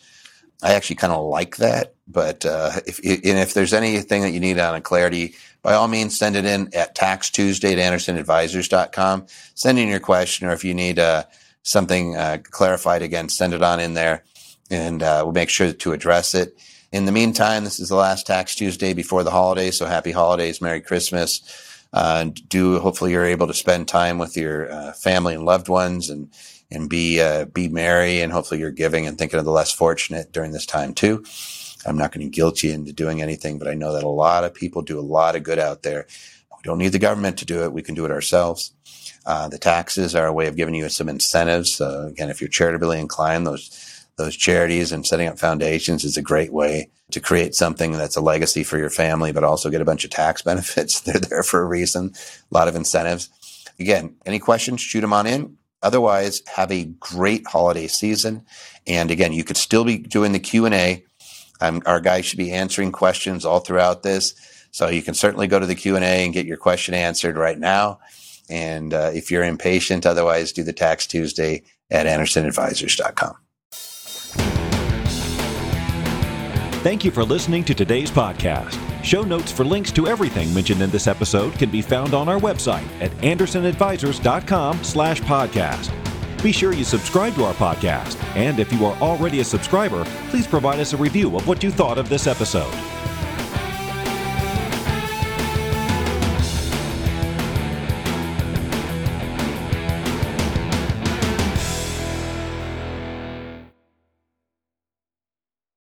I actually kind of like that. But uh, if, and if there's anything that you need on clarity, by all means, send it in at Tax Tuesday at AndersonAdvisors.com. Send in your question, or if you need uh, something uh, clarified again, send it on in there, and uh, we'll make sure to address it. In the meantime, this is the last Tax Tuesday before the holidays, so happy holidays, Merry Christmas. Uh, do hopefully you're able to spend time with your uh, family and loved ones, and and be uh, be merry, and hopefully you're giving and thinking of the less fortunate during this time too. I'm not going to guilt you into doing anything, but I know that a lot of people do a lot of good out there. We don't need the government to do it. We can do it ourselves. Uh, the taxes are a way of giving you some incentives. Uh, again, if you're charitably inclined, those those charities and setting up foundations is a great way to create something that's a legacy for your family, but also get a bunch of tax benefits. They're there for a reason. A lot of incentives. Again, any questions? Shoot them on in. Otherwise, have a great holiday season. And again, you could still be doing the Q and A um, our guys should be answering questions all throughout this. So you can certainly go to the Q&A and get your question answered right now. And uh, if you're impatient, otherwise do the Tax Tuesday at AndersonAdvisors.com. Thank you for listening to today's podcast. Show notes for links to everything mentioned in this episode can be found on our website at andersonadvisors.com slash podcast. Be sure you subscribe to our podcast. And if you are already a subscriber, please provide us a review of what you thought of this episode.